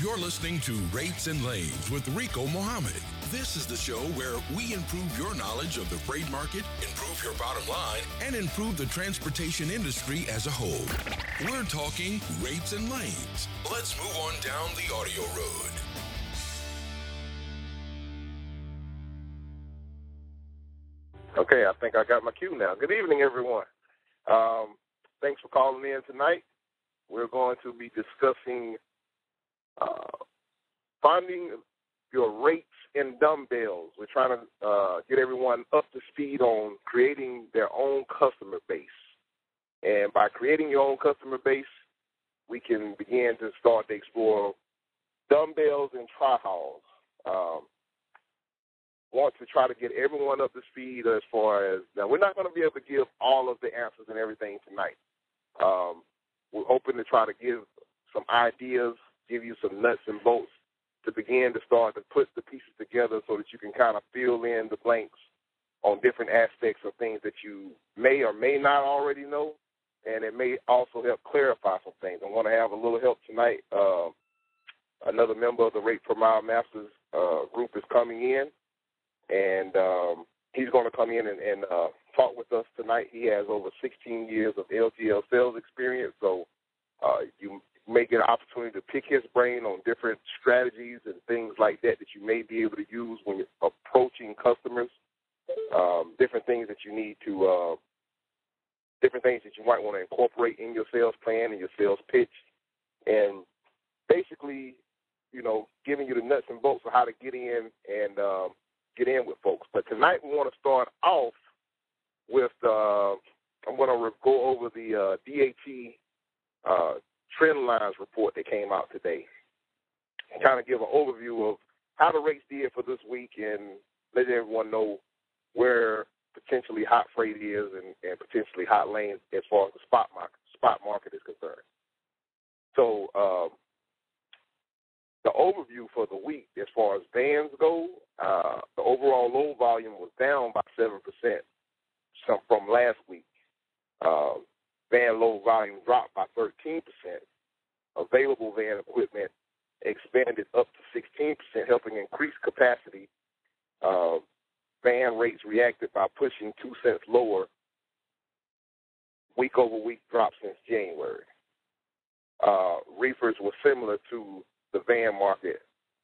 You're listening to Rates and Lanes with Rico Mohammed. This is the show where we improve your knowledge of the freight market, improve your bottom line, and improve the transportation industry as a whole. We're talking rates and lanes. Let's move on down the audio road. Okay, I think I got my cue now. Good evening, everyone. Um, thanks for calling in tonight. We're going to be discussing uh, finding your rates in dumbbells. We're trying to uh, get everyone up to speed on creating their own customer base. And by creating your own customer base, we can begin to start to explore dumbbells and tri-hauls. Um, want to try to get everyone up to speed as far as now we're not going to be able to give all of the answers and everything tonight. Um, we're hoping to try to give some ideas, give you some nuts and bolts to begin to start to put the pieces together so that you can kind of fill in the blanks on different aspects of things that you may or may not already know, and it may also help clarify some things. I'm going to have a little help tonight. Uh, another member of the Rate Per Mile Masters uh, group is coming in, and um, he's going to come in and, and uh, talk with us tonight. He has over 16 years of LTL sales experience, so uh, you may get an opportunity to pick his brain on different strategies and things like that that you may be able to use when you're approaching customers. Um, different things that you need to, uh, different things that you might want to incorporate in your sales plan and your sales pitch, and basically, you know, giving you the nuts and bolts of how to get in and um, get in with folks. But tonight we want to start off with uh, I'm going to go over the uh, DAT uh, trend lines report that came out today and kind of give an overview of how the rates did for this week and let everyone know where potentially hot freight is and, and potentially hot lanes as far as the spot market spot market is concerned. So um, the overview for the week as far as vans go, uh, the overall load volume was down by seven percent from last week. Uh, van load volume dropped by 13%. Available van equipment expanded up to 16%, helping increase capacity. Uh, van rates reacted by pushing two cents lower. Week over week drop since January. Uh, reefers were similar to the van market,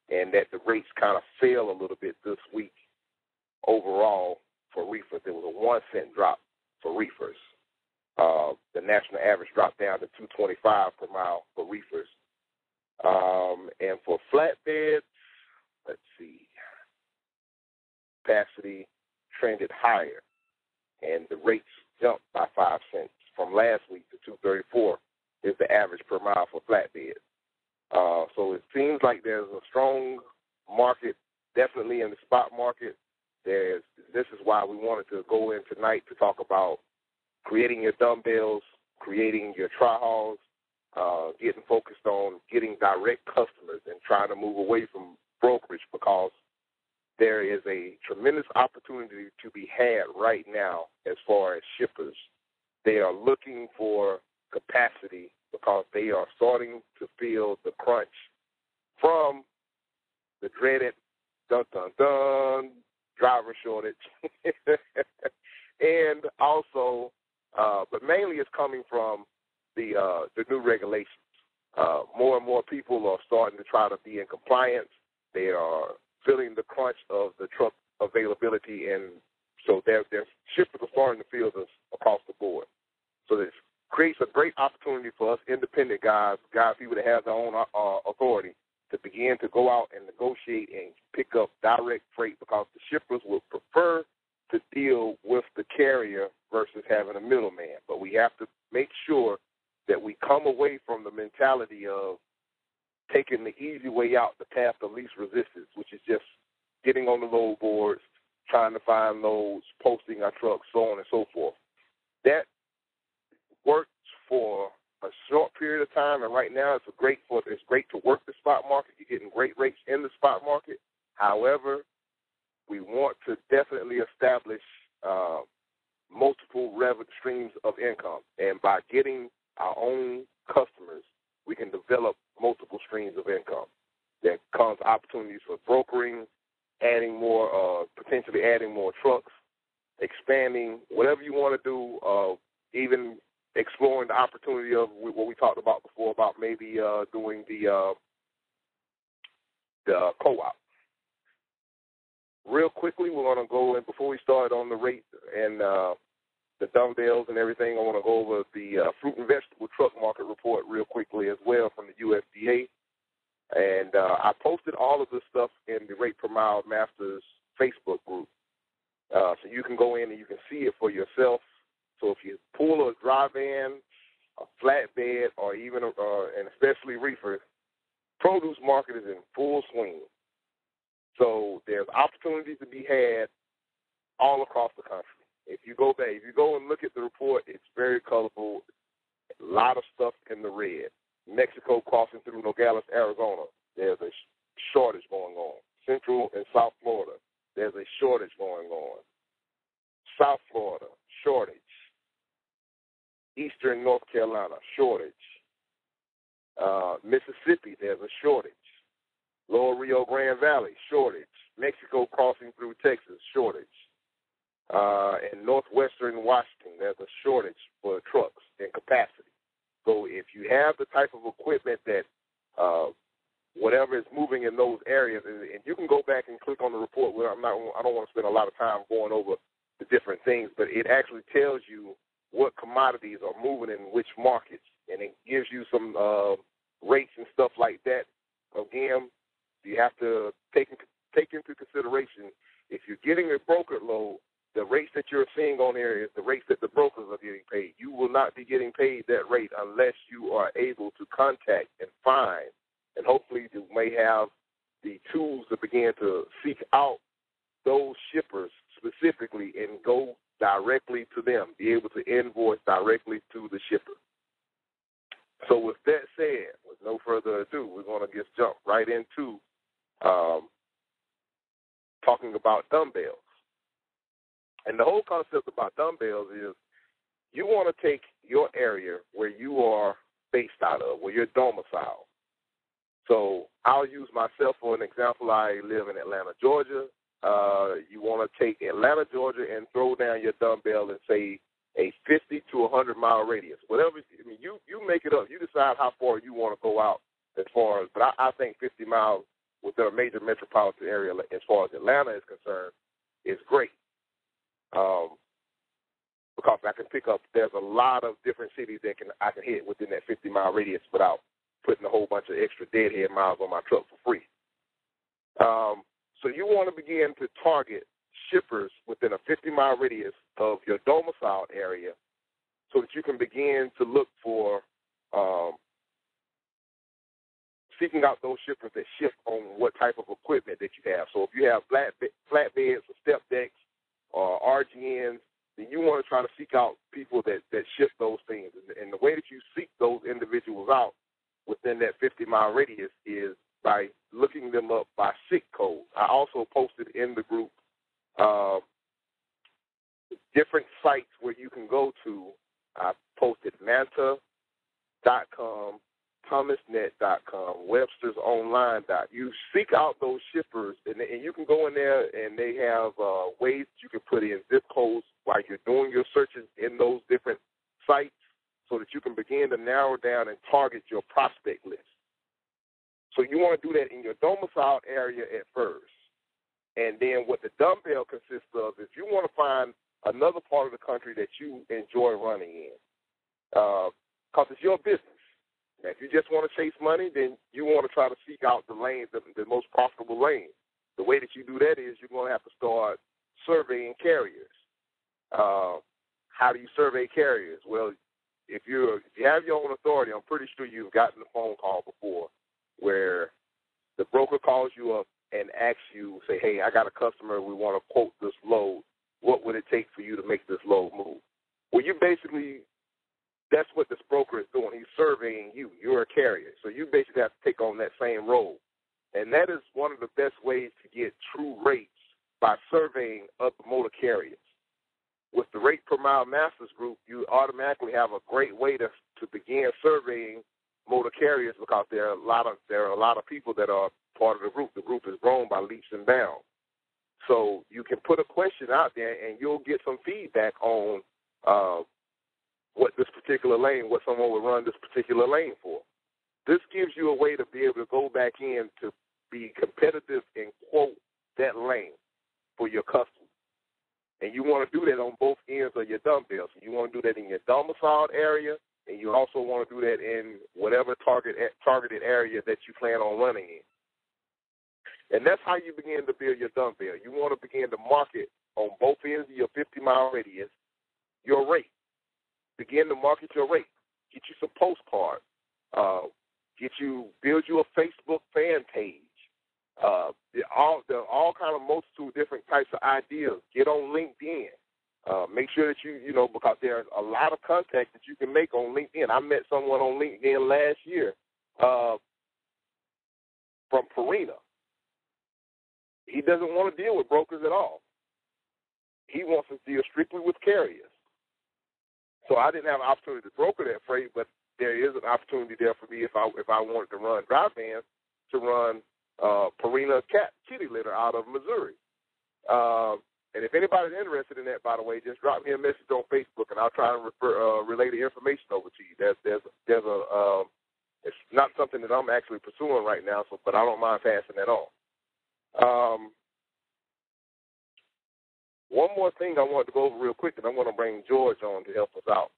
and that the rates kind of fell a little bit this week overall for reefers. There was a one cent drop for reefers. Uh, the national average dropped down to 225 per mile for reefers. Um, and for flatbeds, let's see, capacity trended higher, and the rates jumped by five cents from last week to 234 is the average per mile for flatbeds. Uh, so it seems like there's a strong market, definitely in the spot market. There's this is why we wanted to go in tonight to talk about creating your dumbbells, creating your tri-hauls, uh, getting focused on getting direct customers and trying to move away from brokerage because there is a tremendous opportunity to be had right now as far as shippers. They are looking for capacity because they are starting to feel the crunch from the dreaded dun dun dun driver shortage and also uh, but mainly it's coming from the uh, the new regulations. Uh, more and more people are starting to try to be in compliance. They are feeling the crunch of the truck availability, and so their their shippers are starting to feel this across the board. So this creates a great opportunity for us independent guys, guys people that have their own uh, authority, to begin to go out and negotiate and pick up direct freight because the shippers would prefer to deal with the carrier versus having a middleman. But we have to make sure that we come away from the mentality of taking the easy way out, the path of least resistance, which is just getting on the load boards, trying to find loads, posting our trucks, so on and so forth. That works for a short period of time, and right now it's great for it's great to work the spot market. You're getting great rates in the spot market. However, we want to definitely establish uh, multiple revenue streams of income. And by getting our own customers, we can develop multiple streams of income. There comes opportunities for brokering, adding more, uh, potentially adding more trucks, expanding, whatever you want to do, uh, even exploring the opportunity of what we talked about before about maybe uh, doing the uh, the co-op. Real quickly, we're going to go in before we start on the rate and uh, the dumbbells and everything. I want to go over the uh, fruit and vegetable truck market report real quickly as well from the USDA. And uh, I posted all of this stuff in the Rate Per Mile Masters Facebook group. Uh, so you can go in and you can see it for yourself. So if you pull a dry van, a flatbed, or even a, uh, and especially reefer, produce market is in full swing. So there's opportunities to be had all across the country. If you go back, if you go and look at the report, it's very colorful. A lot of stuff in the red. Mexico crossing through Nogales, Arizona. There's a shortage going on. Central and South Florida. There's a shortage going on. South Florida, shortage. Eastern North Carolina, shortage. Uh, Mississippi, there's a shortage. Lower Rio Grande Valley, shortage. Mexico crossing through Texas, shortage. Uh, in northwestern Washington, there's a shortage for trucks and capacity. So if you have the type of equipment that uh, whatever is moving in those areas, and, and you can go back and click on the report. Where I'm not, I don't want to spend a lot of time going over the different things, but it actually tells you what commodities are moving in which markets, and it gives you some uh, rates and stuff like that. Again, you have to take take into consideration if you're getting a broker load, the rates that you're seeing on there is the rates that the brokers are getting paid. You will not be getting paid that rate unless you are able to contact and find, and hopefully you may have the tools to begin to seek out those shippers specifically and go directly to them, be able to invoice directly to the shipper. So with that said, with no further ado, we're going to just jump right into um, talking about dumbbells. And the whole concept about dumbbells is you want to take your area where you are based out of, where you're domiciled. So I'll use myself for an example. I live in Atlanta, Georgia. Uh, you want to take Atlanta, Georgia, and throw down your dumbbell and say a 50 to 100 mile radius. Whatever, I mean, you you make it up. You decide how far you want to go out as far as. But I, I think 50 miles within a major metropolitan area, as far as Atlanta is concerned, is great. Um, because I can pick up. There's a lot of different cities that can I can hit within that 50 mile radius without putting a whole bunch of extra deadhead miles on my truck for free. Um, so you want to begin to target shippers within a 50 mile radius of your domicile area so that you can begin to look for um, seeking out those shippers that ship on what type of equipment that you have. So if you have flat flatbeds or step decks or RGNs, then you want to try to seek out people that, that ship those things. And, and the way that you seek those individuals out within that 50 mile radius is by looking them up by SIC code. I also posted in the group uh, different sites where you can go to. I posted manta.com, thomasnet.com, webstersonline.com. You seek out those shippers, and, and you can go in there, and they have uh, ways you can put in zip codes while you're doing your searches in those different sites so that you can begin to narrow down and target your prospect list. So you want to do that in your domicile area at first. And then what the dumbbell consists of is you want to find another part of the country that you enjoy running in. Because uh, it's your business. Now, if you just want to chase money, then you want to try to seek out the lanes, the, the most profitable lanes. The way that you do that is you're going to have to start surveying carriers. Uh, how do you survey carriers? Well, if you if you have your own authority, I'm pretty sure you've gotten a phone call before where the broker calls you up and asks you, say, hey, I got a customer, we want to quote this load. What would it take for you to make this load move? Well, you basically, that's what this broker is doing. He's surveying you. You're a carrier. So you basically have to take on that same role. And that is one of the best ways to get true rates by surveying other motor carriers. With the Rate Per Mile Masters Group, you automatically have a great way to, to begin surveying motor carriers because there are a lot of there are a lot of people that are part of the group. The group is grown by leaps and bounds. So you can put a question out there, and you'll get some feedback on uh, what this particular lane, what someone would run this particular lane for. This gives you a way to be able to go back in to be competitive and quote that lane for your customers. And you want to do that on both ends of your dumbbells. You want to do that in your domiciled area, and you also want to do that in whatever target targeted area that you plan on running in. And that's how you begin to build your dumbbell. You want to begin to market on both ends of your 50 mile radius your rate. Begin to market your rate. Get you some postcards. Uh, get you build you a Facebook fan page. Uh, all the all kind of multitude different types of ideas. Get on LinkedIn. Uh, make sure that you you know because there's a lot of contacts that you can make on LinkedIn. I met someone on LinkedIn last year uh, from Purina. He doesn't want to deal with brokers at all. He wants to deal strictly with carriers. So I didn't have an opportunity to broker that freight, but there is an opportunity there for me if I if I wanted to run dry vans to run uh, Purina cat kitty litter out of Missouri. Uh, and if anybody's interested in that, by the way, just drop me a message on Facebook, and I'll try and refer, uh, relay the information over to you. There's there's there's a um, it's not something that I'm actually pursuing right now, so but I don't mind passing that on. Um, one more thing I want to go over real quick, and I'm going to bring George on to help us out,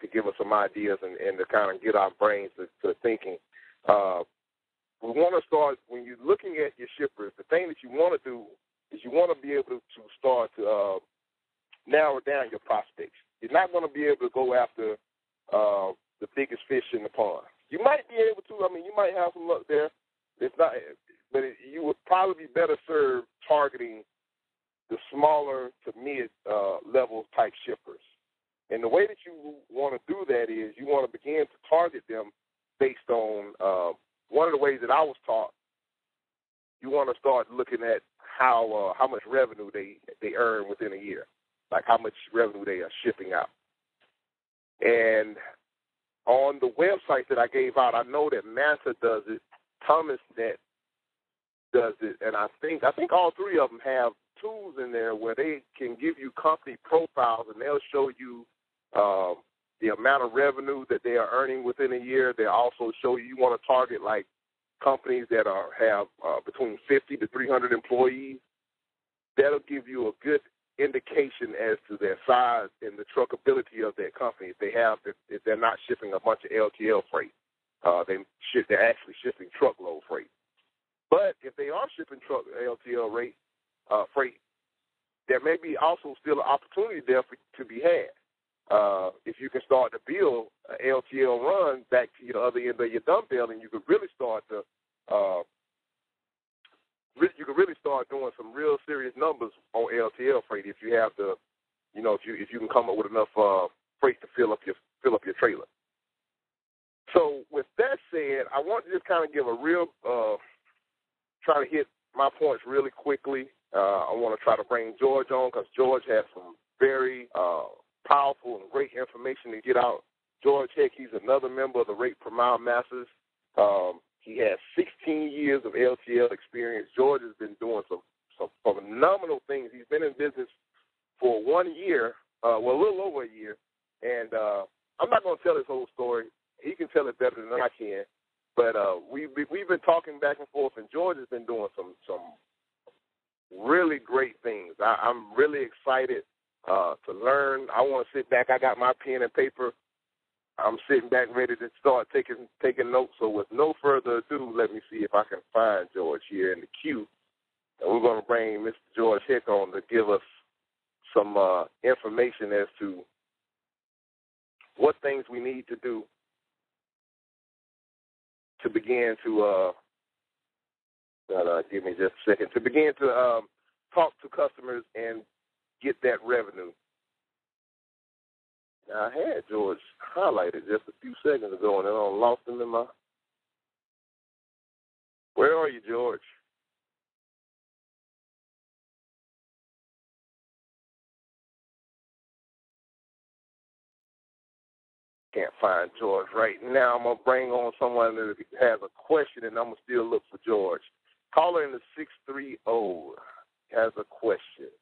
to give us some ideas and, and to kind of get our brains to, to thinking. Uh, we want to start when you're looking at your shippers. The thing that you want to do is you want to be able to start to uh, narrow down your prospects. You're not going to be able to go after uh, the biggest fish in the pond. You might be able to. I mean, you might have some luck there. It's not but it, you would probably be better served targeting the smaller to mid uh, level type shippers. And the way that you want to do that is you want to begin to target them based on uh, one of the ways that I was taught. You want to start looking at how uh, how much revenue they they earn within a year, like how much revenue they are shipping out. And on the website that I gave out, I know that Manta does it, Thomas Net does it, and I think I think all three of them have tools in there where they can give you company profiles, and they'll show you um, the amount of revenue that they are earning within a year. They also show you you want to target like companies that are have uh, between 50 to 300 employees. That'll give you a good indication as to their size and the truckability of their company. If they have, if, they're not shipping a bunch of LTL freight, uh, they ship, they're actually shipping truckload freight. But if they are shipping truck LTL rate uh, freight, there may be also still an opportunity there for, to be had. Uh, if you can start to build an LTL run back to the other end of your dumbbell, and you could really start to, uh, you could really start doing some real serious numbers on LTL freight if you have the, you know, if you if you can come up with enough uh, freight to fill up your fill up your trailer. So with that said, I want to just kind of give a real uh, try to hit my points really quickly. Uh, I want to try to bring George on because George has some very uh, powerful and great information to get out. George Heck, he's another member of the Rate Per Mile Masters. Um, he has 16 years of LTL experience. George has been doing some, some phenomenal things. He's been in business for one year, uh, well, a little over a year. And uh, I'm not going to tell his whole story. He can tell it better than I can. But uh, we, we we've been talking back and forth, and George has been doing some some really great things. I, I'm really excited uh, to learn. I want to sit back. I got my pen and paper. I'm sitting back ready to start taking taking notes. So with no further ado, let me see if I can find George here in the queue. And we're going to bring Mr. George Hick on to give us some uh, information as to what things we need to do to begin to uh, uh, give me just a second to begin to um, talk to customers and get that revenue. Now, I had George highlighted just a few seconds ago, and then I lost him in my. Where are you, George? can't find George right now. I'm gonna bring on someone that has a question, and I'm gonna still look for George. caller in the 630 has a question.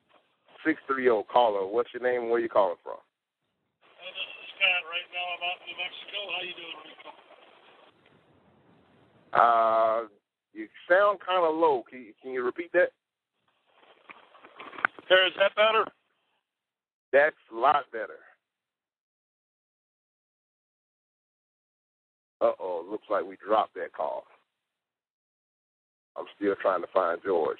630 caller, what's your name and where you calling from? Uh, this is Scott. Right now I'm out in New Mexico. How you doing, Rico? Uh, you sound kind of low. Can you, can you repeat that? There, is that better? That's a lot better. Uh oh, looks like we dropped that call. I'm still trying to find George.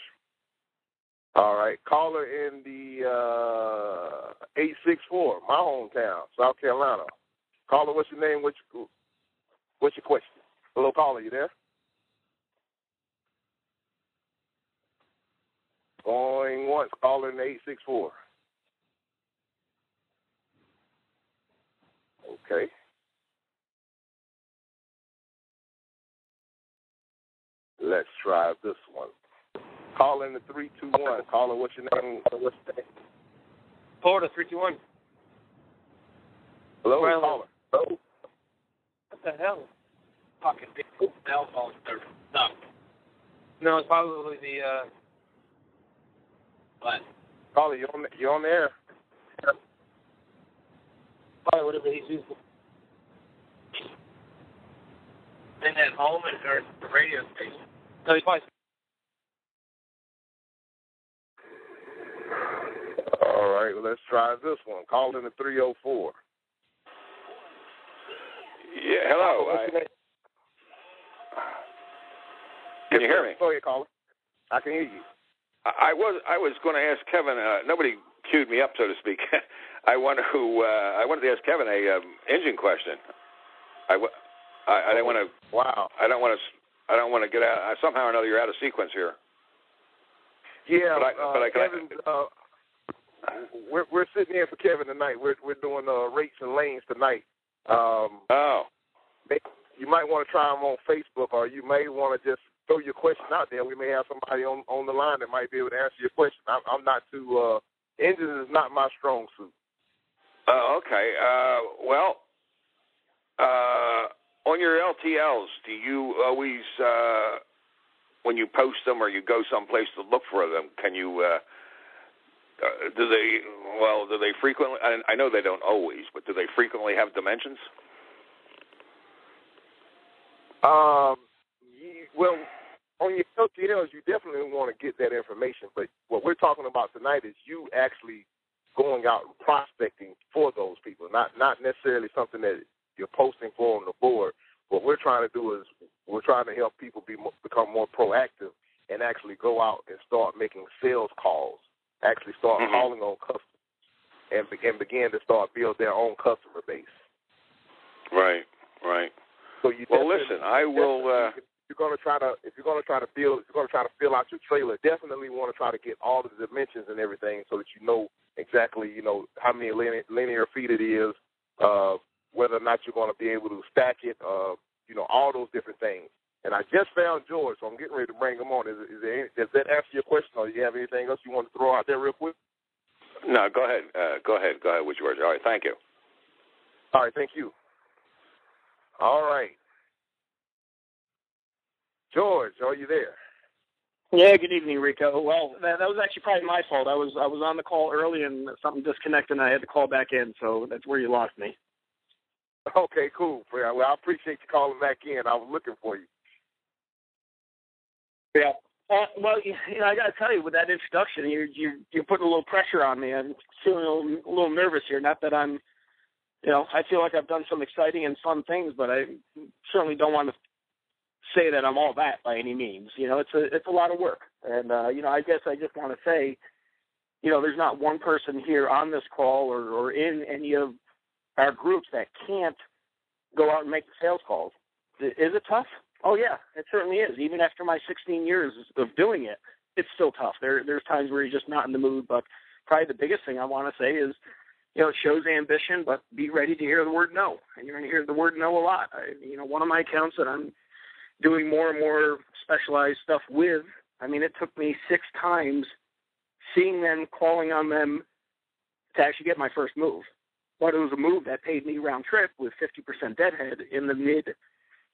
All right, caller in the uh, 864, my hometown, South Carolina. Caller, what's your name? What's your, what's your question? Hello, caller, you there? Going once, caller in the 864. Okay. Let's try this one. Call in the 321. Caller, what's your name? What's your name? Florida, 321. Hello, Well, caller. Hello. What the hell? Fucking big cell phone service. No. No, it's probably the, uh, what? Caller, you on the, you on the air? Probably whatever he's using. In that home or the radio station. No, he's probably. All right, well, let's try this one. Call in the 304. Yeah, hello. I, can you hear me? Go ahead, caller. I can hear you. I I was I was going to ask Kevin. Uh, nobody queued me up, so to speak. I want to uh, I wanted to ask Kevin a um, engine question. I, w- I, I don't want to Wow. I don't want to I don't want to get out. I, somehow or another, you're out of sequence here. Yeah, But I- uh, but I can- Kevin, uh, we're we're sitting in for Kevin tonight. We're we're doing uh, rates and lanes tonight. Um, Oh, you might want to try them on Facebook, or you may want to just throw your question out there. We may have somebody on on the line that might be able to answer your question. I'm, I'm not too. Uh, engines is not my strong suit. uh, okay. Uh, well, uh, on your LTLs, do you always uh, when you post them or you go someplace to look for them, can you? Uh, uh, do they well? Do they frequently? I, I know they don't always, but do they frequently have dimensions? Um, well, on your LTLs, you definitely want to get that information. But what we're talking about tonight is you actually going out and prospecting for those people, not not necessarily something that you're posting for on the board. What we're trying to do is we're trying to help people be become more proactive and actually go out and start making sales calls, actually start Mhm. calling on customers, and begin begin to start build their own customer base. Right, right. So you Well, listen, I will. Uh, if you're gonna try to if you're gonna try to fill if you're gonna try to fill out your trailer, definitely want to try to get all the dimensions and everything so that you know exactly you know how many linear, linear feet it is, uh, whether or not you're going to be able to stack it, uh, you know all those different things. And I just found George, so I'm getting ready to bring him on. Is, is there any, does that answer your question, or do you have anything else you want to throw out there real quick? no, go ahead. Uh, go ahead. Go ahead with George. All right. Thank you. All right, thank you. All right, George, are you there? Yeah, good evening, Rico. Well, that, that was actually probably my fault. I was I was on the call early and something disconnected, and I had to call back in. So that's where you lost me. Okay, cool. Well, I appreciate you calling back in. I was looking for you. Yeah. Uh, well, you, know, I got to tell you, with that introduction, you're you're you're putting a little pressure on me. I'm feeling a little, a little nervous here. Not that I'm, you know, I feel like I've done some exciting and fun things, but I certainly don't want to say that I'm all that by any means. You know, it's a it's a lot of work, and uh, you know, I guess I just want to say, you know, there's not one person here on this call or or in any of our groups that can't go out and make the sales calls. Is it tough? Oh yeah, it certainly is. Even after my 16 years of doing it, it's still tough. There there's times where you're just not in the mood. But probably the biggest thing I want to say is, you know, it shows ambition, but be ready to hear the word no. And you're going to hear the word no a lot. I, you know, one of my accounts that I'm doing more and more specialized stuff with. I mean, it took me six times seeing them, calling on them to actually get my first move. But it was a move that paid me round trip with 50% deadhead in the mid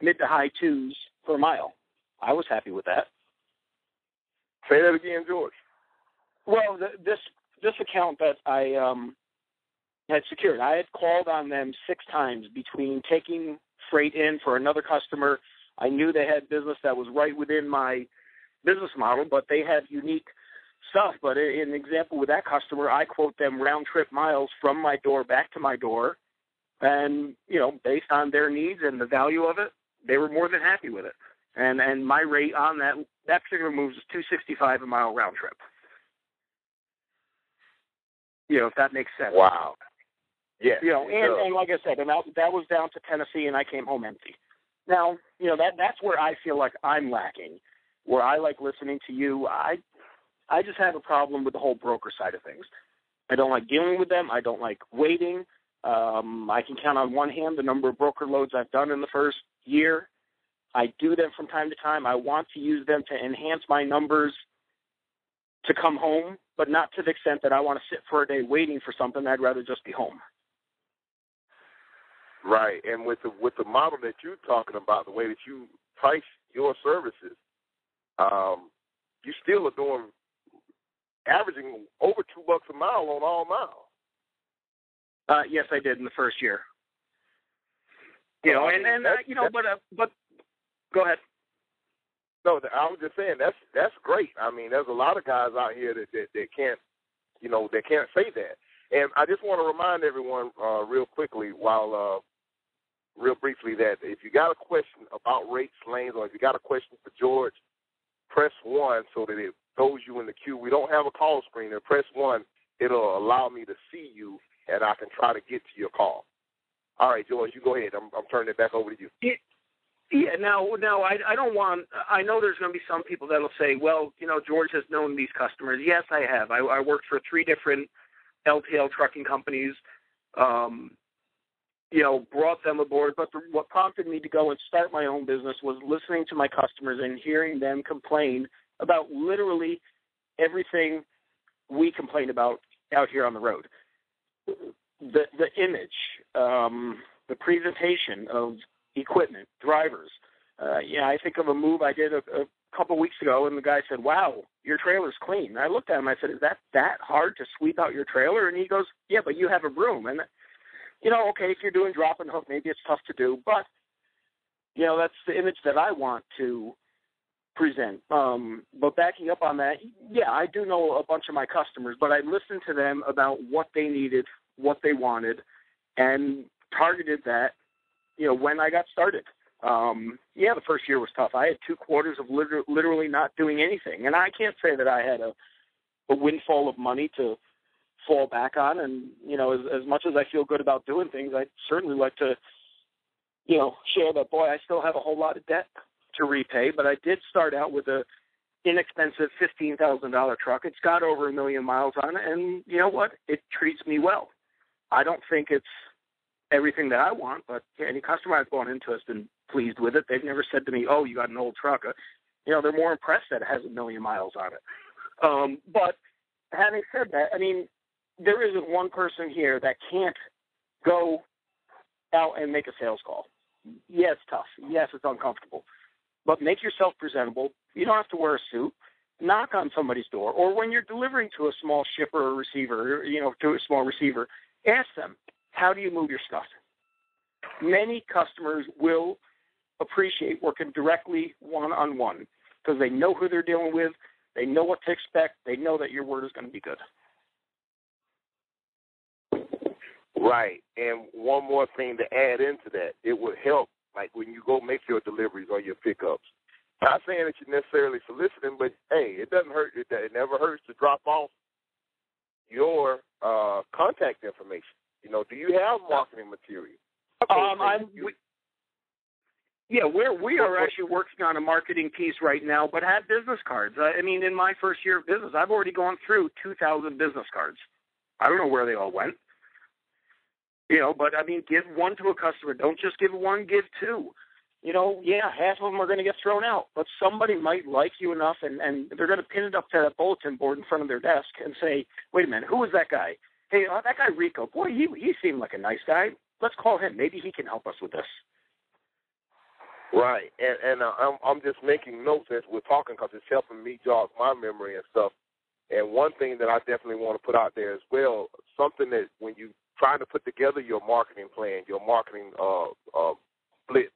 mid to high twos per mile. I was happy with that. Say that again, George. Well, the, this this account that I um, had secured, I had called on them six times between taking freight in for another customer. I knew they had business that was right within my business model, but they had unique stuff. But in an example with that customer, I quote them round trip miles from my door back to my door, and you know, based on their needs and the value of it, they were more than happy with it. And and my rate on that that particular move is sixty five a mile round trip. You know, if that makes sense. Wow. Yeah. You know, and, and like I said, and that that was down to Tennessee, and I came home empty. Now, you know that that's where I feel like I'm lacking. Where I like listening to you, I I just have a problem with the whole broker side of things. I don't like dealing with them. I don't like waiting. Um, I can count on one hand the number of broker loads I've done in the first year. I do them from time to time. I want to use them to enhance my numbers to come home, but not to the extent that I want to sit for a day waiting for something. I'd rather just be home. Right, and with the with the model that you're talking about, the way that you price your services, um, you still are doing averaging over two bucks a mile on all miles. Uh, yes, I did in the first year. You know, and and uh, you know, but uh, but go ahead. No, I was just saying that's that's great. I mean, there's a lot of guys out here that that, that can't, you know, they can't say that. And I just want to remind everyone uh, real quickly, while uh, real briefly, that if you got a question about rates, lanes, or if you got a question for George, press one so that it throws you in the queue. We don't have a call screener. Press one. It'll allow me to see you, and I can try to get to your call. All right, George, you go ahead. I'm, I'm turning it back over to you. Yeah, yeah. Now, now, I, I don't want. I know there's going to be some people that'll say, "Well, you know, George has known these customers." Yes, I have. I, I worked for three different LTL trucking companies. Um, you know, brought them aboard. But the, what prompted me to go and start my own business was listening to my customers and hearing them complain about literally everything we complain about out here on the road. The the image, um, the presentation of equipment, drivers. Uh, yeah, I think of a move I did a, a couple weeks ago, and the guy said, "Wow, your trailer's clean." And I looked at him. I said, "Is that that hard to sweep out your trailer?" And he goes, "Yeah, but you have a broom." And you know, okay, if you're doing drop and hook, maybe it's tough to do, but you know, that's the image that I want to present. Um, but backing up on that, yeah, I do know a bunch of my customers, but I listened to them about what they needed, what they wanted, and targeted that, you know, when I got started. Um, yeah, the first year was tough. I had two quarters of liter- literally not doing anything, and I can't say that I had a, a windfall of money to fall back on. And you know, as, as much as I feel good about doing things, I certainly like to, you know, share that. Boy, I still have a whole lot of debt to repay, but I did start out with a inexpensive fifteen thousand dollar truck. It's got over a million miles on it, and you know what? It treats me well. I don't think it's everything that I want, but any customer I've gone into has been pleased with it. They've never said to me, "Oh, you got an old truck." Uh, you know, they're more impressed that it has a million miles on it. Um, but having said that, I mean, there isn't one person here that can't go out and make a sales call. Yes, tough. Yes, it's uncomfortable but make yourself presentable. You don't have to wear a suit. Knock on somebody's door, or when you're delivering to a small shipper or receiver, you know, to a small receiver, ask them, "How do you move your stuff?" Many customers will appreciate working directly one on one because they know who they're dealing with, they know what to expect, they know that your word is going to be good. Right. And one more thing to add into that, it would help like when you go make your deliveries or your pickups. Not saying that you're necessarily soliciting, but hey, it doesn't hurt. It, it never hurts to drop off your uh, contact information. You know, do you have marketing material? Um, I'm. We, yeah, we're we are actually working on a marketing piece right now, but have business cards. I mean, in my first year of business, I've already gone through 2,000 business cards. I don't know where they all went. You know, but I mean, give one to a customer. Don't just give one, give two. You know, yeah, half of them are going to get thrown out, but somebody might like you enough, and and they're going to pin it up to that bulletin board in front of their desk and say, "Wait a minute, who is that guy? Hey, uh, that guy Rico. Boy, he he seemed like a nice guy. Let's call him. Maybe he can help us with this." Right, and and uh, I'm I'm just making notes as we're talking because it's helping me jog my memory and stuff. And one thing that I definitely want to put out there as well, something that when you trying to put together your marketing plan, your marketing uh, uh, blitz,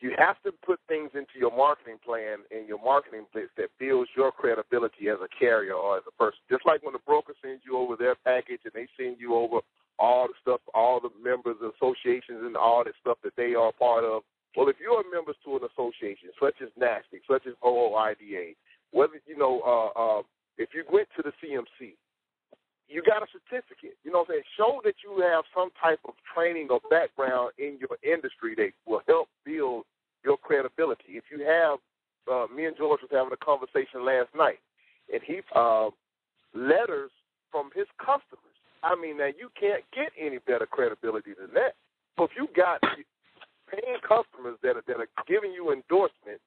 you have to put things into your marketing plan and your marketing blitz that builds your credibility as a carrier or as a person. Just like when the broker sends you over their package and they send you over all the stuff, all the members, associations, and all that stuff that they are part of. Well, if you're members to an association such as NASTC, such as OOIDA, whether you know, uh, uh, if you went to the CMC, you got a certificate. You know what I'm saying? Show that you have some type of training or background in your industry that will help credibility. If you have, uh, me and George was having a conversation last night, and he uh, letters from his customers. I mean, now you can't get any better credibility than that. So if you got paying customers that are that are giving you endorsements,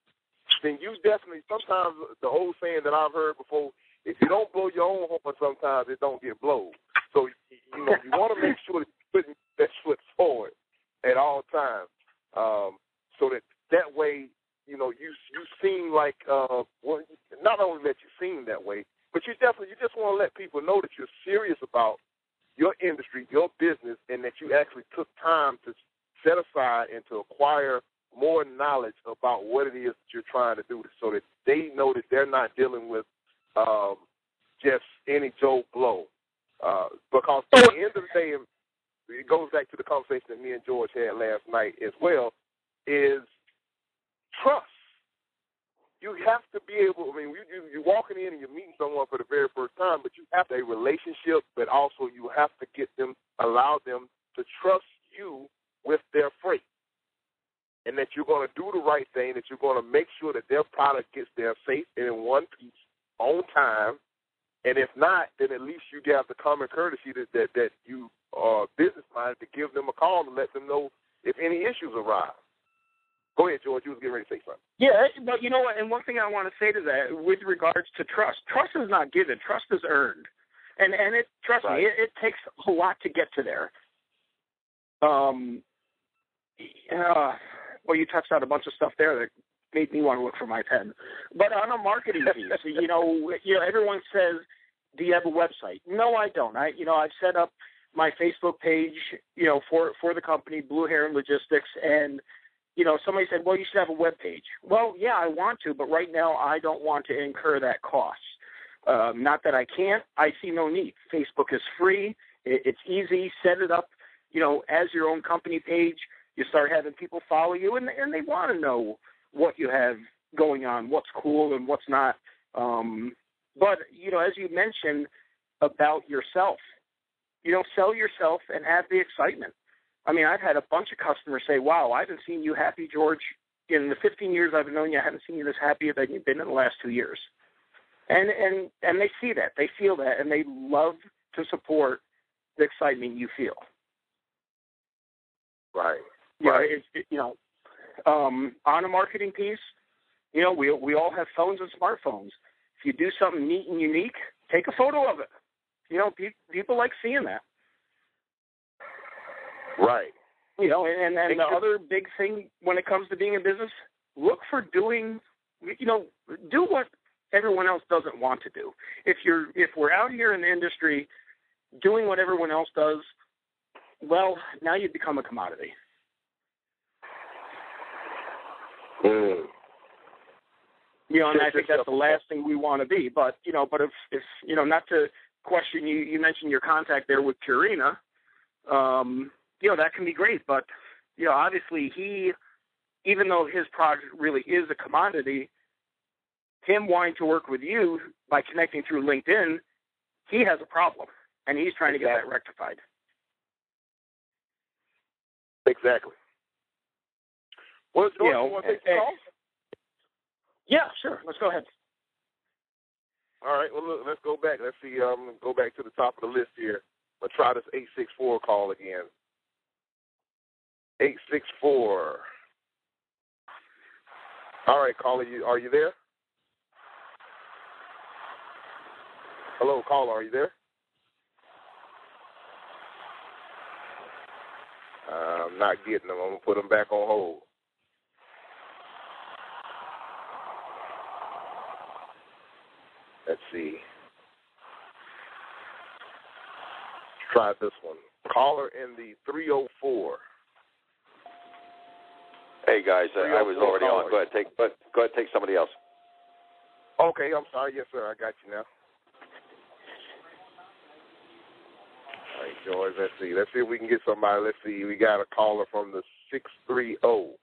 then you definitely. Sometimes the old saying that I've heard before if you don't blow your own horn, sometimes it don't get blown. So you know you want to make sure that you're putting that foot forward at all times, um, so that that way you know you you seem like uh, well, not only that you seem that way, but you definitely you just want to let people know that you're serious about your industry, your business, and that you actually took time to set aside and to acquire more knowledge about what it is that you're trying to do, so that they know that they're not dealing with um, just any Joe Blow. Uh, because at the end of the day, it goes back to the conversation that me and George had last night as well, is trust. You have to be able. I mean, you, you, you're walking in and you're meeting someone for the very first time, but you have a relationship. But also, you have to get them, allow them to trust you with their freight, and that you're going to do the right thing. That you're going to make sure that their product gets there safe and in one piece on time, and if not, then at least you have the common courtesy that that, that you are business minded to give them a call and let them know if any issues arise. Go ahead, George. You was getting ready to say something. Yeah, but you know what? And one thing I want to say to that, with regards to trust, trust is not given. Trust is earned, and and it trust right. me, it, it takes a lot to get to there. Um, uh, well, you touched on a bunch of stuff there that made me want to look for my pen. But on a marketing piece, you know, you know, everyone says, "Do you have a website?" No, I don't. I, you know, I've set up my Facebook page, you know, for for the company Blue Heron Logistics, and you know, somebody said, "Well, you should have a web page." Well, yeah, I want to, but right now I don't want to incur that cost. Um, not that I can't. I see no need. Facebook is free. It, it's easy. Set it up, you know, as your own company page. You start having people follow you, and and they want to know what you have going on, what's cool and what's not. Um, but you know, as you mentioned about yourself, you know, sell yourself and have the excitement. I mean, I've had a bunch of customers say, "Wow, I haven't seen you happy, George. In the 15 years I've known you, I haven't seen you this happy than you've been in the last two years." And and and they see that, they feel that, and they love to support the excitement you feel. Right. Yeah. Right. It, it, you know, um, on a marketing piece, you know, we we all have phones and smartphones. If you do something neat and unique, take a photo of it. You know, pe- people like seeing that. Right. You know, and and the other big thing when it comes to being in business, look for doing, you know, do what everyone else doesn't want to do. If you're if we're out here in the industry doing what everyone else does, well, now you become a commodity. Mm. You know, and I think that's the last thing we want to be. But you know, but if if you know, not to question you, you mentioned your contact there with Purina. Um, you know, that can be great, but you know, obviously he, even though his product really is a commodity, him wanting to work with you by connecting through LinkedIn, he has a problem, and he's trying exactly. to get that rectified. Exactly. Well, George, you, know, you want to take the call? Yeah, sure. Let's go ahead. All right. Well, look, let's go back. Let's see. Um, go back to the top of the list here. Let's try this eight six four call again. 864. All right, caller, you are you there? Hello, caller, are you there? I'm not getting them. I'm gonna put them back on hold. Let's see. Try this one. Caller in the 304. Hey guys, uh, I was already on. Go ahead, take go ahead, go ahead, take somebody else. Okay, I'm sorry. Yes, sir. I got you now. All right, George. Let's see. Let's see if we can get somebody. Let's see. We got a caller from the six three zero.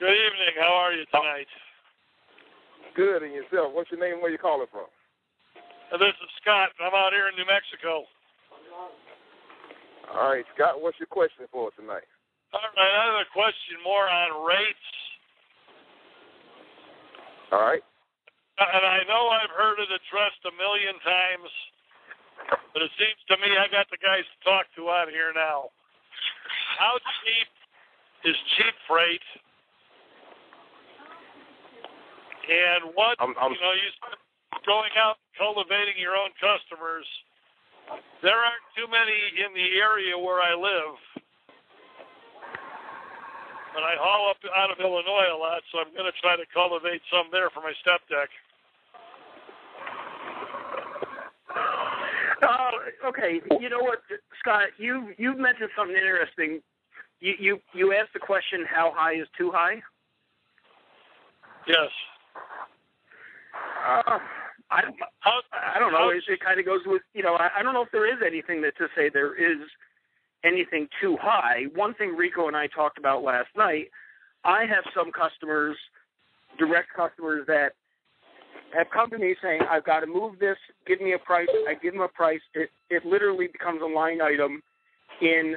Good evening. How are you tonight? Good, and yourself? What's your name? Where you calling from? Uh, this is Scott. I'm out here in New Mexico. All right, Scott. What's your question for tonight? All right, I have a question more on rates. All right. And I know I've heard it addressed a million times, but it seems to me I got the guys to talk to out here now. How cheap is cheap freight? And what I'm, I'm, you know, you start going out cultivating your own customers. There aren't too many in the area where I live. But I haul up out of Illinois a lot, so I'm going to try to cultivate some there for my step deck. Uh, okay, you know what, Scott? You you've mentioned something interesting. You you you asked the question, how high is too high? Yes. Uh, I How, I don't know. It, it kind of goes with you know. I, I don't know if there is anything that to say there is anything too high. One thing Rico and I talked about last night. I have some customers, direct customers that have come to me saying, "I've got to move this. Give me a price." I give them a price. It it literally becomes a line item in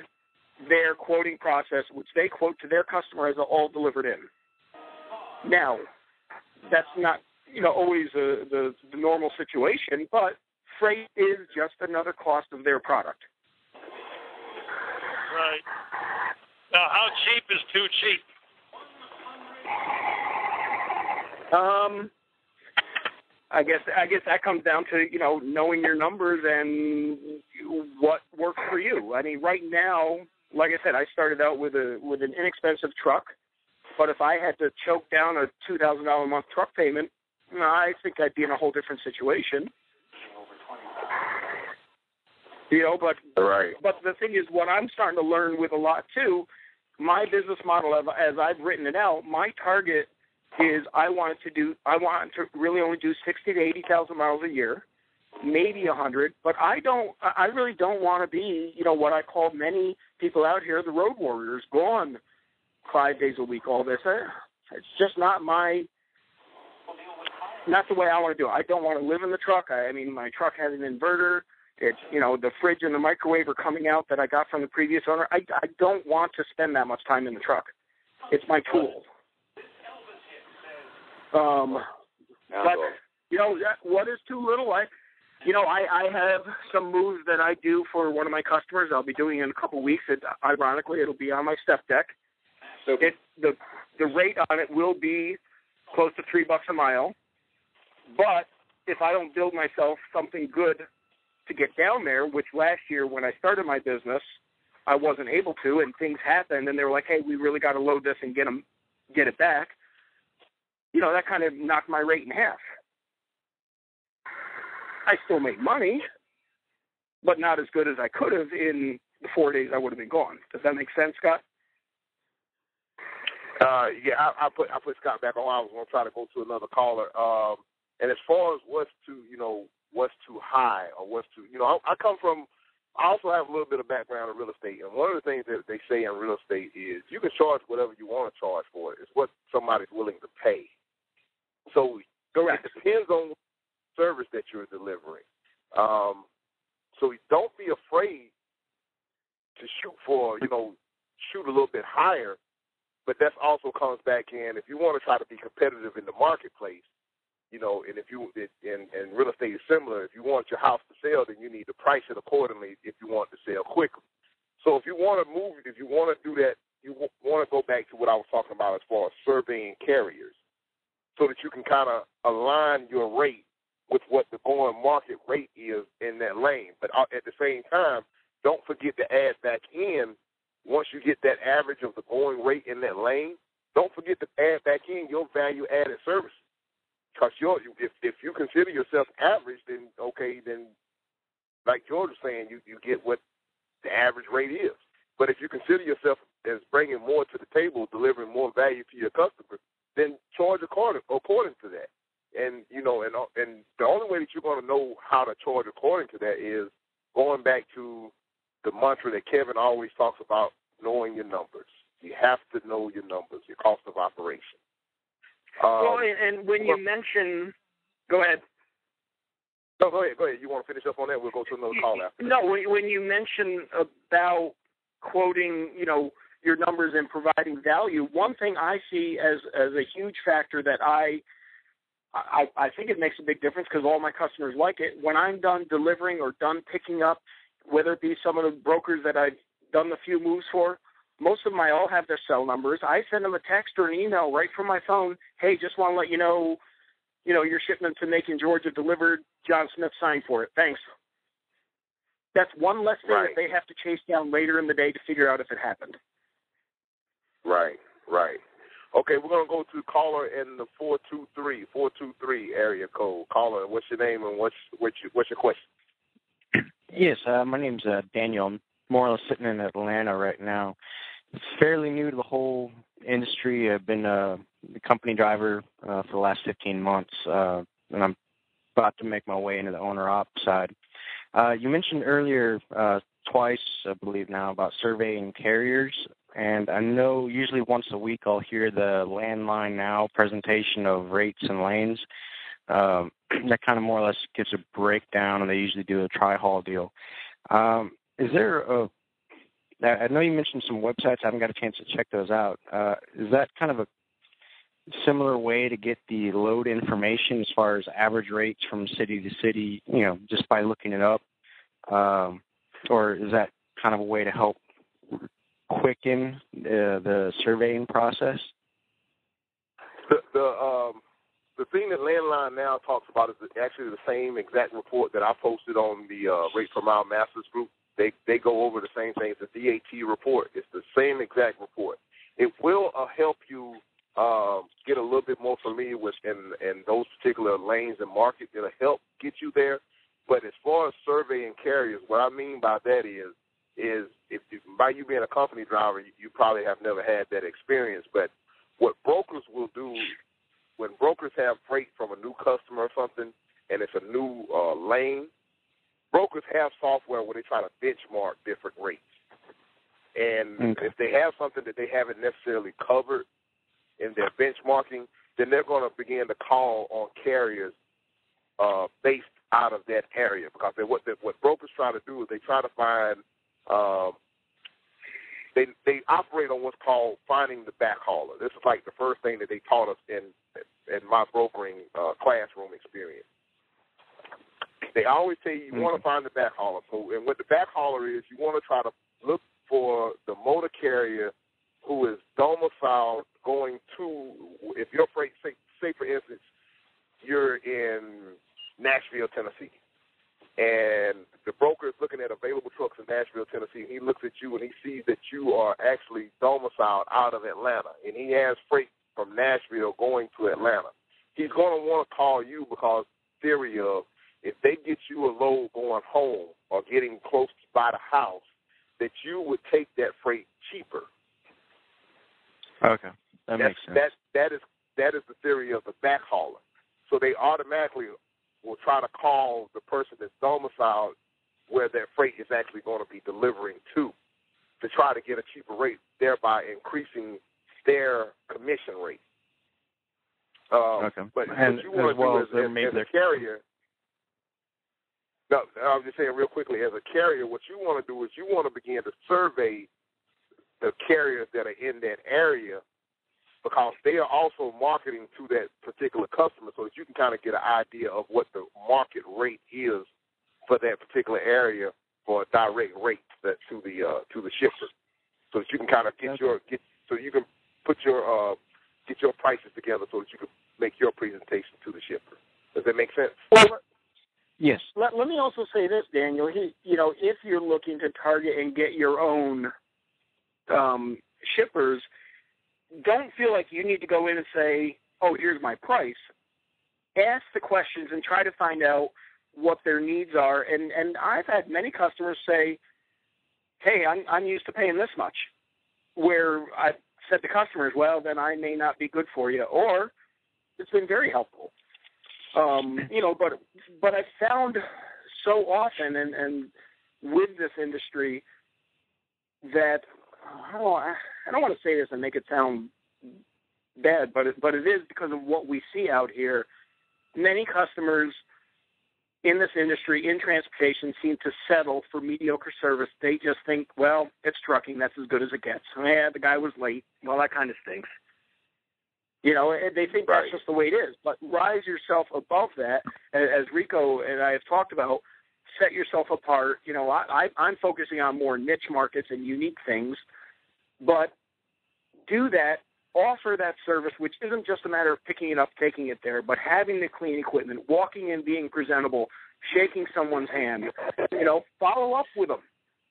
their quoting process, which they quote to their customer as all delivered in. Now, that's not you know always a, the the normal situation, but freight is just another cost of their product. Right. Now, how cheap is too cheap? Um, I guess I guess that comes down to you know knowing your numbers and what works for you. I mean, right now, like I said, I started out with a with an inexpensive truck, but if I had to choke down a two thousand dollar a month truck payment, I think I'd be in a whole different situation. You know, but Right. but the thing is, what I'm starting to learn with a lot too, my business model, as- as I've written it out, my target is I want to do, I want to really only do sixty to eighty thousand miles a year, maybe a hundred. But I don't, I really don't want to be, you know, what I call many people out here the road warriors, gone five days a week. All this, it's just not my, not the way I want to do it. I don't want to live in the truck. I, I mean, my truck has an inverter. It's you know the fridge and the microwave are coming out that I got from the previous owner. I I don't want to spend that much time in the truck. It's my tool. Um, but you know that, what is too little? I, you know, I I have some moves that I do for one of my customers. I'll be doing in a couple weeks. It, ironically, it'll be on my step deck. So It the the rate on it will be close to three bucks a mile. But if I don't build myself something good to get down there, which last year when I started my business, I wasn't able to, and things happened, and they were like, "Hey, we really got to load this and get them, get it back." You know, that kind of knocked my rate in half. I still made money, but not as good as I could have in the four days I would have been gone. Does that make sense, Scott? Uh, yeah, I, I put I put Scott back on. I was going to try to go to another caller. Um, and as far as what's to you know, what's too high or what's too, you know, I, I come from. I also have a little bit of background in real estate, and one of the things that they say in real estate is you can charge whatever you want to charge for it. It's what somebody's willing to pay. So Correct. it depends on the service that you're delivering. Um, so don't be afraid to shoot for, you know, shoot a little bit higher. But that also comes back in if you want to try to be competitive in the marketplace, you know, and if you and, and real estate is similar. If you want your house to sell, then you need to price it accordingly. If you want to sell quickly, so if you want to move, if you want to do that, you w- want to go back to what I was talking about as far as surveying carriers, so that you can kind of align your rate with what the going market rate is in that lane. But uh, at the same time, don't forget to add back in once you get that average of the going rate in that lane. Don't forget to add back in your value added services. Because you're if if you consider yourself average, then okay, then like George was saying, you you get what the average rate is. But if you consider yourself as bringing more to the table, delivering more value to your customers, then charge according according to that. And you know, and uh, and the only way that you're going to know how to charge according to that is going back to the mantra that Kevin always talks about: knowing your numbers. You have to know your numbers, your cost of operation. Um, well, and when you mention, go ahead. No, go ahead. Go ahead. You want to finish up on that? We'll go to another call after. No, when you mention about quoting, you know, your numbers and providing value, one thing I see as as a huge factor that I I, I think it makes a big difference because all my customers like it. When I'm done delivering or done picking up, whether it be some of the brokers that I've done the few moves for, most of them I all have their cell numbers. I send them a text or an email right from my phone. Hey, just want to let you know, you know, your shipment to Macon, Georgia delivered. John Smith signed for it. Thanks. That's one less thing right. that they have to chase down later in the day to figure out if it happened. Right, right. Okay, we're gonna go to caller in the four two three four two three area code. Caller, what's your name and what's what's your, what's your question? Yes, uh, my name's uh, Daniel. I'm more or less sitting in Atlanta right now. Fairly new to the whole industry. I've been a company driver uh, for the last 15 months, uh, and I'm about to make my way into the owner op side. Uh, you mentioned earlier uh, twice, I believe now, about surveying carriers. And I know usually once a week I'll hear the Landline Now presentation of rates and lanes. Um, that kind of more or less gives a breakdown, and they usually do a tri-haul deal. Um, is there a I know you mentioned some websites. I haven't got a chance to check those out. Uh, is that kind of a similar way to get the load information as far as average rates from city to city, you know, just by looking it up? Um, or is that kind of a way to help quicken uh, the surveying process? The the um, the thing that Landline now talks about is actually the same exact report that I posted on the uh, Rate per Mile Masters group. They they go over the same things. The DAT report. It's the same exact report. It will uh, help you um, get a little bit more familiar with in, in those particular lanes and markets. It'll help get you there. But as far as surveying carriers, what I mean by that is is if, if by you being a company driver, you, you probably have never had that experience. But what brokers will do when brokers have freight from a new customer or something, and it's a new uh, lane, brokers have software where they try to benchmark different rates. And okay. if they have something that they haven't necessarily covered in their benchmarking, then they're going to begin to call on carriers uh, based out of that area because they, what they, what brokers try to do is they try to find um, they they operate on what's called finding the backhauler. This is like the first thing that they taught us in in my brokering uh, classroom experience. They always say you mm-hmm. want to find the backhauler. So, and what the back hauler is, you want to try to look for the motor carrier who is domiciled going to. If your freight, say, say for instance, you're in Nashville, Tennessee, and the broker is looking at available trucks in Nashville, Tennessee, and he looks at you and he sees that you are actually domiciled out of Atlanta, and he has freight from Nashville going to Atlanta. He's going to want to call you because theory of if they get you a load going home or getting close by the house, that you would take that freight cheaper. Okay, that That's, makes sense. That that is that is the theory of the backhauler. So they automatically will try to call the person that's domiciled where their freight is actually going to be delivering to, to try to get a cheaper rate, thereby increasing their commission rate. Um, okay. But and what you want to well do as, as, as a carrier, no, I was just saying real quickly, as a carrier, what you want to do is you want to begin to survey the carriers that are in that area because they are also marketing to that particular customer so that you can kind of get an idea of what the market rate is for that particular area for a direct rate that to the uh, to the shipper, so that you can kind of get okay. your get so you can put your uh, get your prices together so that you can make your presentation to the shipper. Does that make sense? Well, yes. Let, let me also say this, Daniel. He, you know, if you're looking to target and get your own um, shippers, don't feel like you need to go in and say, "Oh, here's my price." ask the questions and try to find out what their needs are. And and I've had many customers say, "Hey, I'm I'm used to paying this much," where I've said to customers, "Well, then I may not be good for you," or it's been very helpful. Um, you know, but but I found so often and and with this industry that oh, I don't want to say this and make it sound bad, but it, but it is because of what we see out here. Many customers in this industry, in transportation, seem to settle for mediocre service. They just think, well, it's trucking. That's as good as it gets. Yeah, the guy was late. Well, that kind of stinks. You know, and they think right. that's just the way it is. But rise yourself above that, as Rico and I have talked about. Set yourself apart. You know, I, I, I'm focusing on more niche markets and unique things, but do that offer that service, which isn't just a matter of picking it up, taking it there, but having the clean equipment, walking in, being presentable, shaking someone's hand, you know, follow up with them,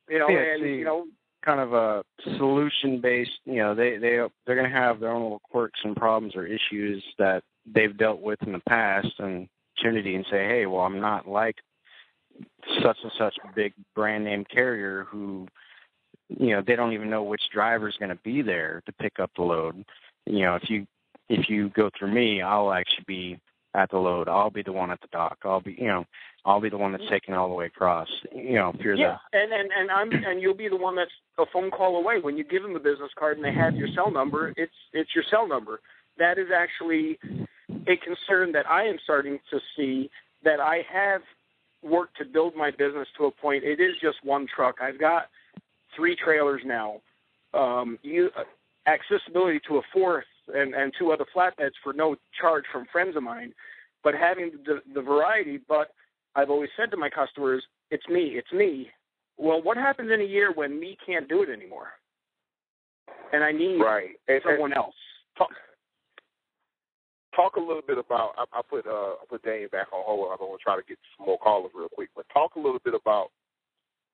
you know, yeah, and see, you know, kind of a solution based. You know, they they they're going to have their own little quirks and problems or issues that they've dealt with in the past, and opportunity and say, hey, well, I'm not like such and such big brand name carrier who you know they don't even know which driver is going to be there to pick up the load you know if you if you go through me i'll actually be at the load. I'll be the one at the dock. I'll be you know i'll be the one that's taking all the way across you know if you're yeah the... and and and i'm and you'll be the one that's a phone call away. When you give them the business card and they have your cell number it's it's your cell number. That is actually a concern that i am starting to see that i have worked to build my business to a point. It is just one truck. I've got three trailers now. Um, you uh, accessibility to a fourth and, and two other flatbeds for no charge from friends of mine, but having the, the variety. But I've always said to my customers, "It's me, it's me." Well, what happens in a year when me can't do it anymore, and I need right. and, someone and else? Talk, talk a little bit about. I, I put uh, I put Dane back on hold. I'm going to try to get some more callers real quick, but talk a little bit about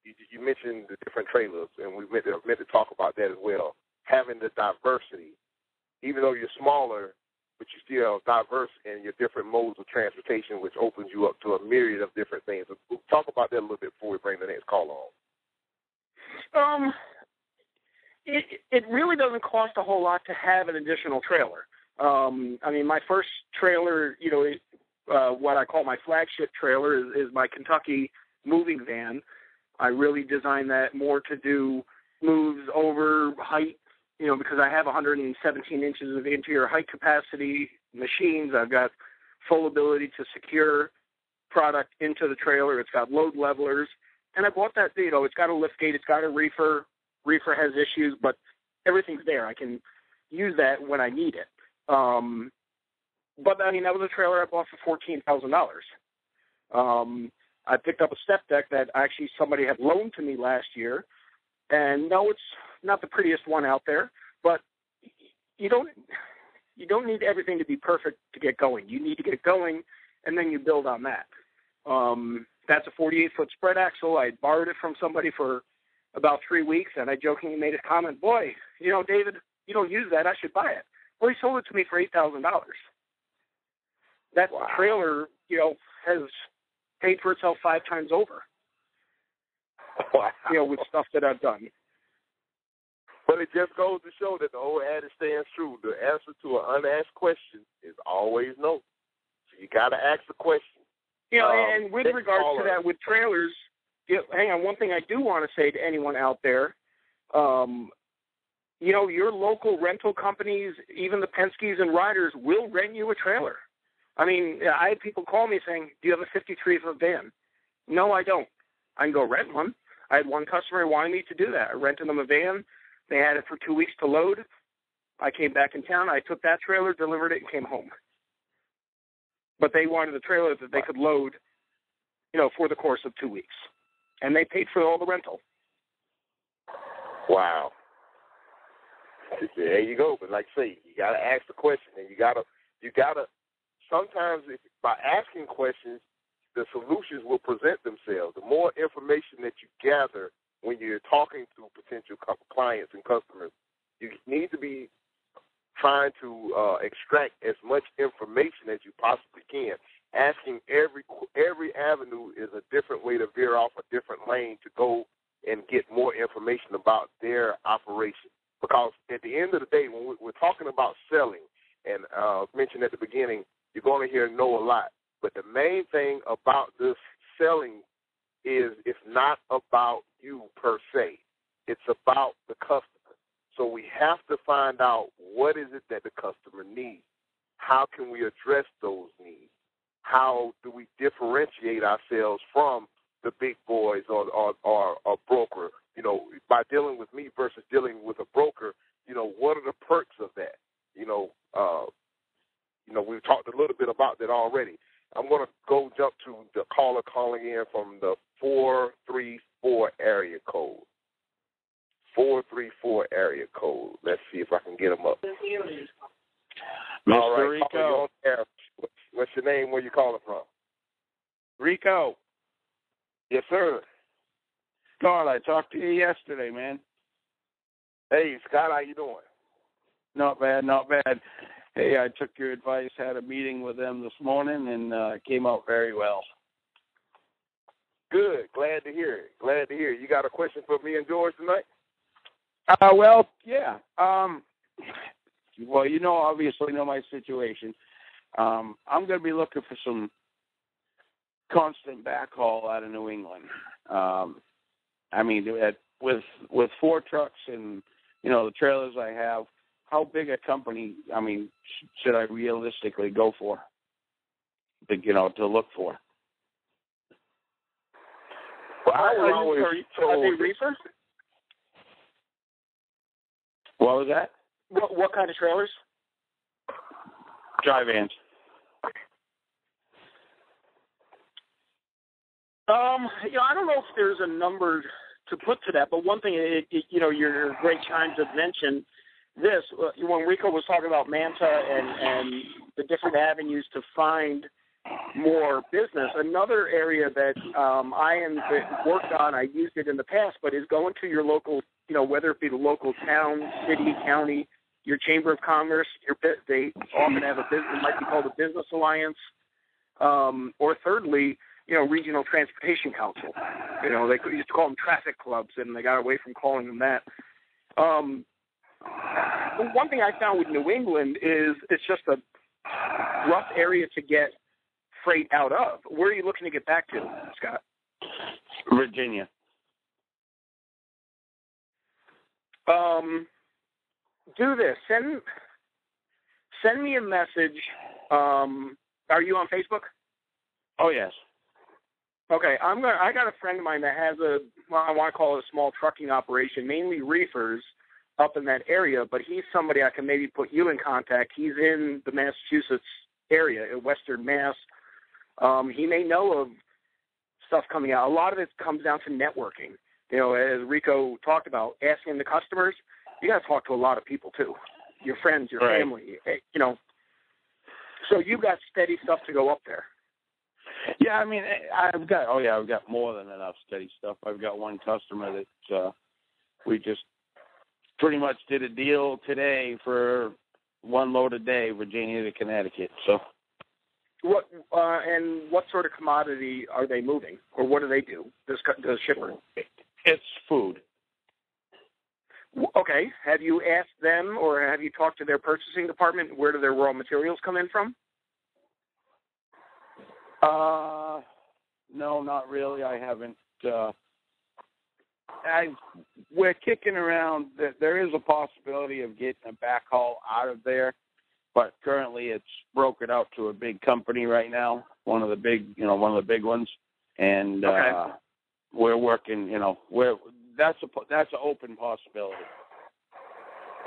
you, you mentioned the different trailers, and we meant to, meant to talk about that as well. Having the diversity, even though you're smaller, but you still diverse in your different modes of transportation, which opens you up to a myriad of different things. We'll talk about that a little bit before we bring the next call on. Um, it it really doesn't cost a whole lot to have an additional trailer. Um, I mean, my first trailer, you know, uh, what I call my flagship trailer is, is my Kentucky moving van. I really designed that more to do moves over height, you know, because I have 117 inches of interior height capacity machines. I've got full ability to secure product into the trailer. It's got load levelers. And I bought that, you know, it's got a lift gate, it's got a reefer. Reefer has issues, but everything's there. I can use that when I need it. Um, but I mean, that was a trailer I bought for fourteen thousand dollars. Um, I picked up a step deck that actually somebody had loaned to me last year, and now it's not the prettiest one out there, but you don't you don't need everything to be perfect to get going. You need to get going, and then you build on that. Um, that's a 48 foot spread axle. I borrowed it from somebody for about three weeks, and I jokingly made a comment, "Boy, you know, David, you don't use that. I should buy it." Well, he sold it to me for eight thousand dollars. That wow. trailer, you know, has paid for itself five times over. Wow. You know, with stuff that I've done. But it just goes to show that the old adage stands true. The answer to an unasked question is always no. So you got to ask the question. You know, um, and with regards to that, with trailers, you know, hang on. One thing I do want to say to anyone out there, um, you know, your local rental companies, even the Penske's and Ryders, will rent you a trailer. I mean, I had people call me saying, "Do you have a 53 foot van?" No, I don't. I can go rent one. I had one customer wanting me to do that. I rented them a van. They had it for two weeks to load. I came back in town. I took that trailer, delivered it, and came home. But they wanted a trailer that they could load, you know, for the course of two weeks, and they paid for all the rental. Wow. There you go. But like I say, you got to ask the question, and you got to you got to sometimes if, by asking questions, the solutions will present themselves. The more information that you gather when you're talking to potential clients and customers, you need to be trying to uh, extract as much information as you possibly can. Asking every every avenue is a different way to veer off a different lane to go and get more information about their operation. Because at the end of the day, when we're talking about selling, and uh, mentioned at the beginning, you're going to hear no a lot. But the main thing about this selling is it's not about you per se. It's about the customer. So we have to find out what is it that the customer needs. How can we address those needs? How do we differentiate ourselves from the big boys or or, or a broker? You know, by dealing with me versus dealing with a broker. You know, what are the perks of that? You know, uh, you know, we've talked a little bit about that already. I'm going to go jump to the caller calling in from the 434 area code. 434 area code. Let's see if I can get them up. Mr. All right, Rico. What's, what's your name? Where you calling from? Rico. Yes, sir. God, I talked to you yesterday, man. Hey, Scott, how you doing? Not bad, not bad. Hey, I took your advice, had a meeting with them this morning, and uh, came out very well. Good. Glad to hear it. Glad to hear it. You got a question for me and George tonight? Uh, well, yeah. Um, well, you know, obviously know my situation. Um, I'm going to be looking for some constant backhaul out of New England. Um, I mean, at, with with four trucks and you know the trailers I have, how big a company? I mean, should I realistically go for? To, you know, to look for. Well, I was always told are they reefer? What was that? What, what kind of trailers? Dry vans. Um, you know, I don't know if there's a number to put to that, but one thing, it, it, you know, your great chimes have mentioned this uh, when Rico was talking about Manta and and the different avenues to find more business. Another area that um, I am worked on, I used it in the past, but is going to your local, you know, whether it be the local town, city, county, your chamber of commerce. Your they often have a business, might be called a business alliance, um, or thirdly, you know, regional transportation council. You know, they used to call them traffic clubs, and they got away from calling them that. Um, one thing I found with New England is it's just a rough area to get freight out of. Where are you looking to get back to, Scott? Virginia. Um, do this. Send send me a message. Um, are you on Facebook? Oh yes. Okay, I'm gonna. I got a friend of mine that has a. Well, I want to call it a small trucking operation, mainly reefers, up in that area. But he's somebody I can maybe put you in contact. He's in the Massachusetts area, in Western Mass. Um, he may know of stuff coming out. A lot of it comes down to networking. You know, as Rico talked about, asking the customers. You got to talk to a lot of people too. Your friends, your Right. family. eh, You know. So you've got steady stuff to go up there. Yeah, I mean, I- I've got. Oh yeah, I've got more than enough steady stuff. I've got one customer that uh, we just pretty much did a deal today for one load a day, Virginia to Connecticut. So What uh, and what sort of commodity are they moving, or what do they do? This the shipper. it's food. Okay, have you asked them, or have you talked to their purchasing department? Where do their raw materials come in from? Uh, no, not really. I haven't. Uh, I we're kicking around that there is a possibility of getting a backhaul out of there, but currently it's broken out to a big company right now, one of the big, you know, one of the big ones, and Okay. uh, we're working. You know, we're that's a that's an open possibility.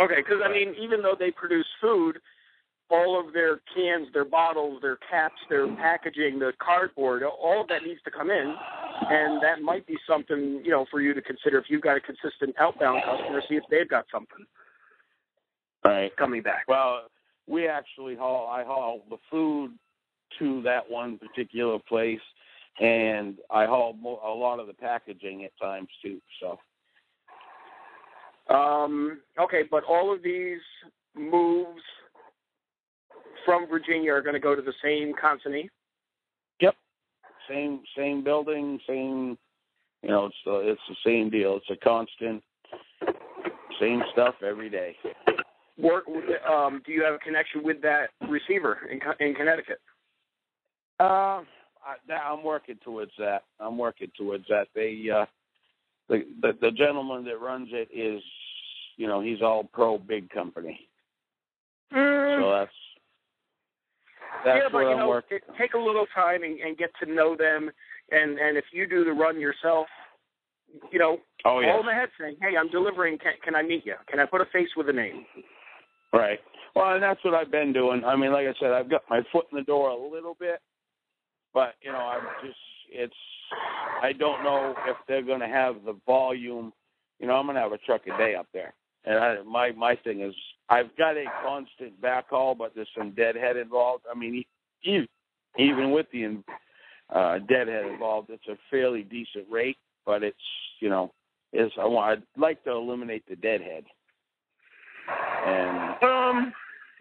Okay, because I mean, even though they produce food, all of their cans, their bottles, their caps, their packaging, the cardboard, all of that needs to come in, and that might be something you know for you to consider if you've got a consistent outbound customer. See if they've got something Right. coming back. Well, we actually haul. I haul the food to that one particular place, and I haul a lot of the packaging at times too. So Um, okay, but all of these moves from Virginia are going to go to the same consignee. Yep. Same same building, same. You know, it's the it's the same deal. It's a constant, same stuff every day. Work. Um, do you have a connection with that receiver in in Connecticut? Uh, I, I'm working towards that. I'm working towards that. They, uh, the, the the gentleman that runs it is, you know, he's all pro big company. Mm. So that's that's yeah, but you know, take a little time and, and get to know them. And and if you do the run yourself, you know, Oh yeah. call them ahead saying, "Hey, I'm delivering. Can, can I meet you? Can I put a face with a name?" Right. Well, and that's what I've been doing. I mean, like I said, I've got my foot in the door a little bit, but you know, I'm just it's I don't know if they're going to have the volume. You know, I'm going to have a truck a day up there, and I, my my thing is I've got a constant backhaul, but there's some deadhead involved. I mean, e- even with the uh, deadhead involved, it's a fairly decent rate, but it's you know, is I want I'd like to eliminate the deadhead. And Um,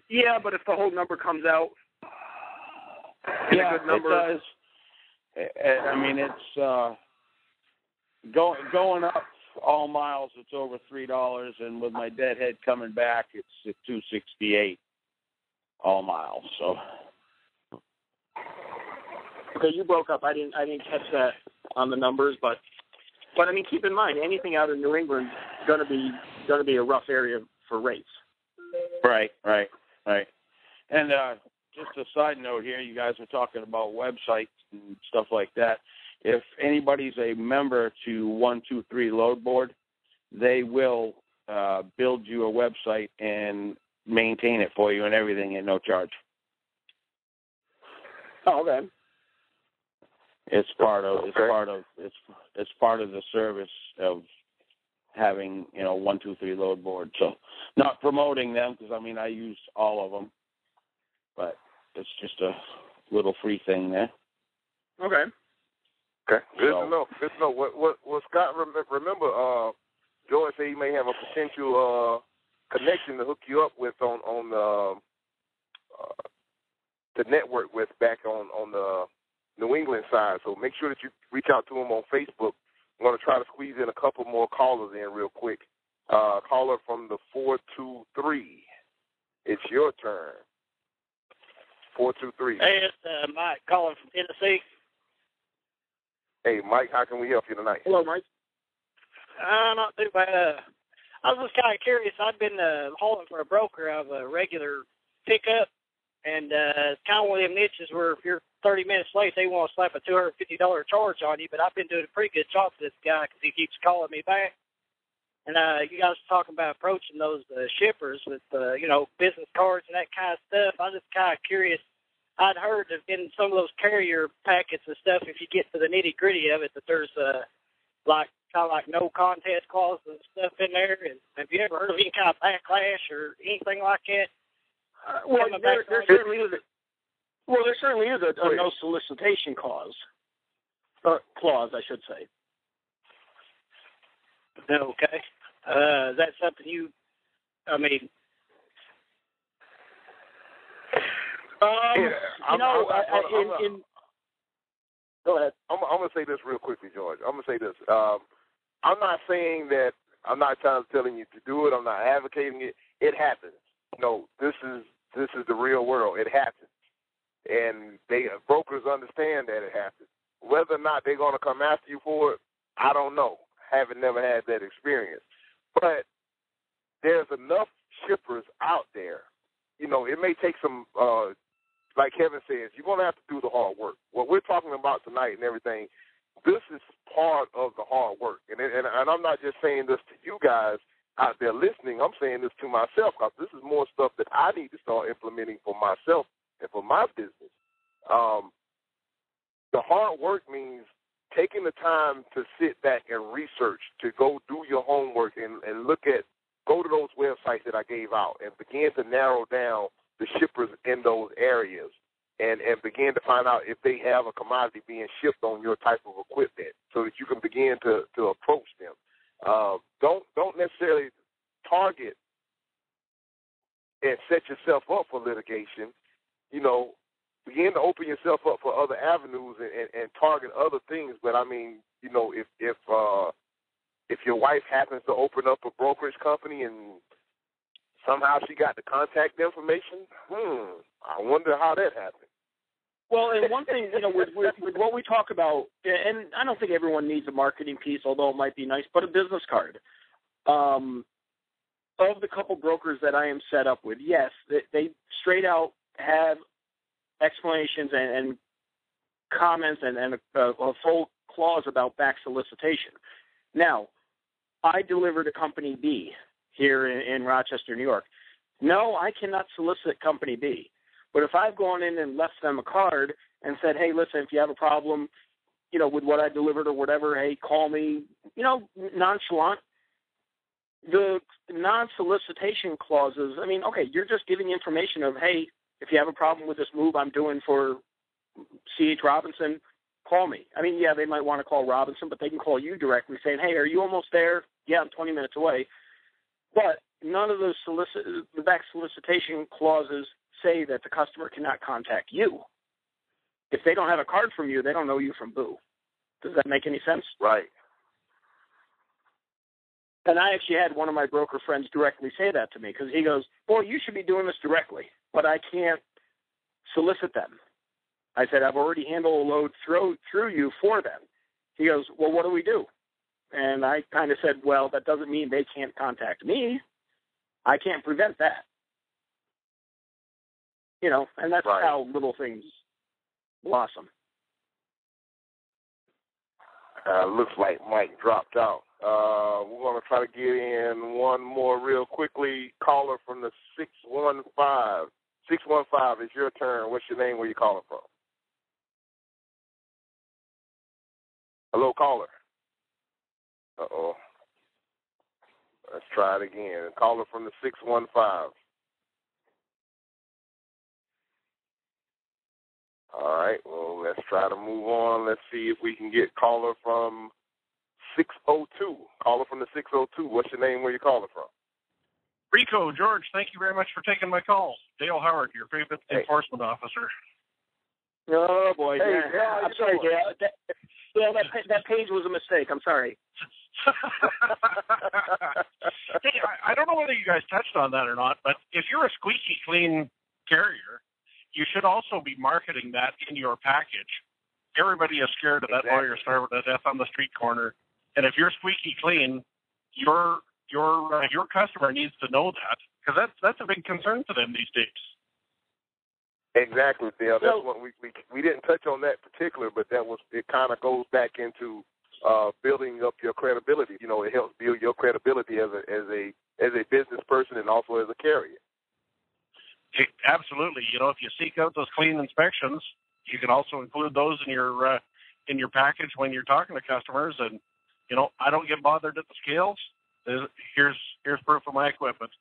yeah, but if the whole number comes out, yeah, a good number, it does. I mean, it's uh, going going up all miles. It's over three dollars, and with my deadhead coming back, it's at two sixty eight all miles. So Okay, you broke up. I didn't. I didn't catch that on the numbers, but but I mean, keep in mind, anything out of New England is gonna be gonna be a rough area for rates. right, right, right. And uh, just a side note here, you guys are talking about websites and stuff like that. If anybody's a member to One Two Three Load Board, they will uh, build you a website and maintain it for you and everything at no charge. Oh, okay. It's part of it's Okay. part of it's it's part of the service of having you know one two three load board. So not promoting them because I mean I use all of them, but it's just a little free thing there. Okay. Okay, good So- to know. Good to know. What what what Scott rem- remember? Uh, George said he may have a potential uh connection to hook you up with on on the uh, the network with back on on the New England side. So make sure that you reach out to him on Facebook. I'm going to try to squeeze in a couple more callers in real quick. Uh, caller from the four two three. It's your turn. Four two three. Hey, it's uh, Mike calling from Tennessee. Hey, Mike, how can we help you tonight? Hello, Mike. Uh, not too bad. Uh, I was just kind of curious. I've been uh, hauling for a broker of a regular pickup, and uh, it's kind of one of them niches where if you're 30 minutes late, they want to slap a $250 charge on you. But I've been doing a pretty good job for this guy because he keeps calling me back. And uh, you guys are talking about approaching those uh, shippers with, uh, you know, business cards and that kind of stuff. I'm just kind of curious. I'd heard that in some of those carrier packets and stuff, if you get to the nitty gritty of it, that there's uh, like kind of like no contest clauses and stuff in there. And have you ever heard of any kind of backlash or anything like that? Uh, well, there, there certainly is. A, well, there certainly is a, a no solicitation clause. Uh, clause, I should say. Okay. Uh, is that something you? I mean, Um, Yeah, I'm- know, I'm- I, I, I'm- I'm- in, in go ahead. I'm, I'm gonna say this real quickly, George. I'm gonna say this. Um, I'm not saying that. I'm not trying to telling you to do it. I'm not advocating it. It happens. You know, this is this is the real world. It happens, and they brokers understand that it happens. Whether or not they're gonna come after you for it, I don't know. Haven't never had that experience, but there's enough shippers out there. You know, it may take some uh, like Kevin says, you're going to have to do the hard work. What we're talking about tonight and everything, this is part of the hard work. And, and, and I'm not just saying this to you guys out there listening. I'm saying this to myself because this is more stuff that I need to start implementing for myself and for my business. Um, the hard work means taking the time to sit back and research, to go do your homework and, and look at, go to those websites that I gave out and begin to narrow down the shippers in those areas and, and begin to find out if they have a commodity being shipped on your type of equipment so that you can begin to, to approach them. Uh, don't don't necessarily target and set yourself up for litigation, you know, begin to open yourself up for other avenues and, and, and target other things. But I mean, you know, if if uh, if your wife happens to open up a brokerage company and somehow she got the contact information, hmm, I wonder how that happened. Well, and one thing, you know, with, with, with what we talk about, and I don't think everyone needs a marketing piece, although it might be nice, but a business card. Um, of the couple brokers that I am set up with, yes, they, they straight out have explanations and, and comments and, and a, a full clause about back solicitation. Now, I deliver to Company B here in, in Rochester, New York. No, I cannot solicit Company B. But if I've gone in and left them a card and said, hey, listen, if you have a problem, you know, with what I delivered or whatever, hey, call me, you know, nonchalant. The non solicitation clauses, I mean, okay, you're just giving information of, hey, if you have a problem with this move I'm doing for C.H. Robinson, call me. I mean, yeah, they might want to call Robinson, but they can call you directly saying, hey, are you almost there? Yeah, I'm 20 minutes away. But none of those solicit the back solicitation clauses say that the customer cannot contact you. If they don't have a card from you, they don't know you from Boo. Does that make any sense? Right. And I actually had one of my broker friends directly say that to me because he goes, "Boy, you should be doing this directly, but I can't solicit them." I said, "I've already handled a load through through you for them." He goes, "Well, what do we do?" And I kind of said, "Well, that doesn't mean they can't contact me. I can't prevent that." You know, and that's right. how little things blossom. Uh, looks like Mike dropped out. Uh, we're going to try to get in one more real quickly. Caller from the 615. 615 is your turn. What's your name? Where you calling from? Hello, caller. Uh oh. Let's try it again. Caller from the 615. All right. Well, let's try to move on. Let's see if we can get caller from 602. Caller from the 602. What's your name? Where you calling from? Rico, George, thank you very much for taking my call. Dale Howard, your favorite hey. enforcement officer. Oh boy, hey, yeah. I'm sorry, Dale. That, Dale, that that page was a mistake. I'm sorry. hey, I, I don't know whether you guys touched on that or not, but if you're a squeaky clean carrier, you should also be marketing that in your package. Everybody is scared of that exactly. lawyer starving to death on the street corner, and if you're squeaky clean, your your uh, your customer needs to know that because that's that's a big concern for them these days. Exactly, Dale. That's Well- what we, we we didn't touch on that particular, but that was it. Kind of goes back into uh, building up your credibility. You know, it helps build your credibility as a as a as a business person and also as a carrier. It- absolutely, you know, if you seek out those clean inspections, you can also include those in your uh, in your package when you're talking to customers. And you know, I don't get bothered at the scales. There's- Here's here's proof of my equipment.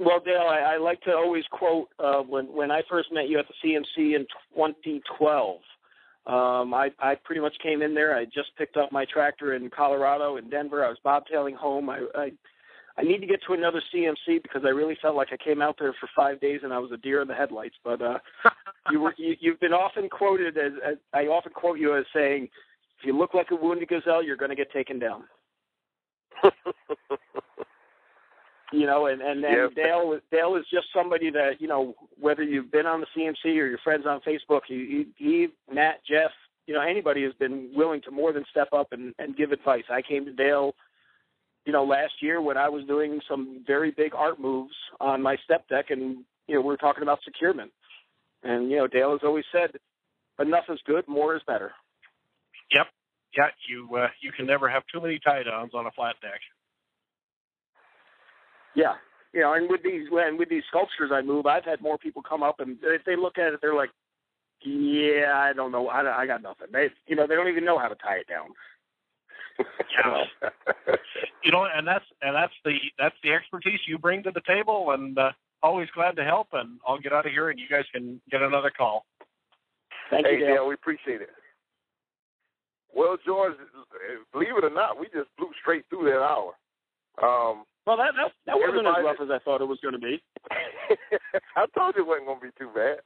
Well, Dale, I, I like to always quote uh, when when I first met you at the CMC in 2012. Um, I, I pretty much came in there. I just picked up my tractor in Colorado, in Denver. I was bobtailing home. I, I I need to get to another CMC because I really felt like I came out there for five days and I was a deer in the headlights. But uh, you were you, you've been often quoted as, as I often quote you as saying, "If you look like a wounded gazelle, you're going to get taken down." you know, and and, and Yep. Dale Dale is just somebody that you know whether you've been on the CMC or your friends on Facebook, he, he, he Matt, Jeff, you know anybody has been willing to more than step up and and give advice. I came to Dale, you know, last year when I was doing some very big art moves on my step deck, and you know we were talking about securement, and you know Dale has always said, enough is good, more is better. Yep. Yeah, you uh, you can never have too many tie downs on a flat deck. Yeah, you know, and with these and with these sculptures I move, I've had more people come up and if they look at it, they're like, "Yeah, I don't know, I, don't- I got nothing." They, you know, they don't even know how to tie it down. Yeah. You know, and that's and that's the that's the expertise you bring to the table, and uh, always glad to help. And I'll get out of here, and you guys can get another call. Thank hey, you, Dale. Dale, we appreciate it. Well, George, believe it or not, we just blew straight through that hour. Um, Well, that that, that wasn't as rough as I thought it was going to be. I told you it wasn't going to be too bad.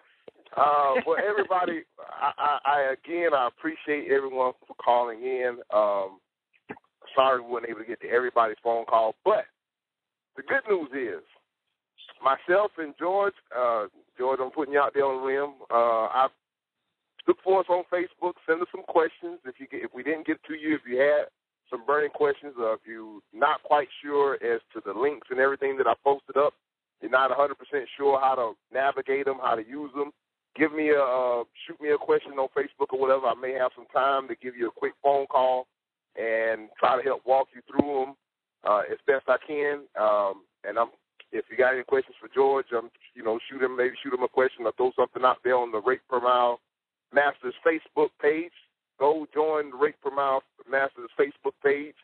Uh, well, everybody, I, I, I again, I appreciate everyone for calling in. Um, sorry we weren't able to get to everybody's phone call, but the good news is myself and George, uh, George, I'm putting you out there on the rim. Uh, I look for us on Facebook. Send us some questions if you get, if we didn't get to you, if you had some burning questions, or if you're not quite sure as to the links and everything that I posted up, you're not 100% sure how to navigate them, how to use them. Give me a uh, shoot me a question on Facebook or whatever. I may have some time to give you a quick phone call and try to help walk you through them uh, as best I can. Um, and I'm if you got any questions for George, um, you know, shoot him maybe shoot him a question or throw something out there on the Rate Per Mile Masters Facebook page. Go join the Rate Per Mile Masters Facebook page.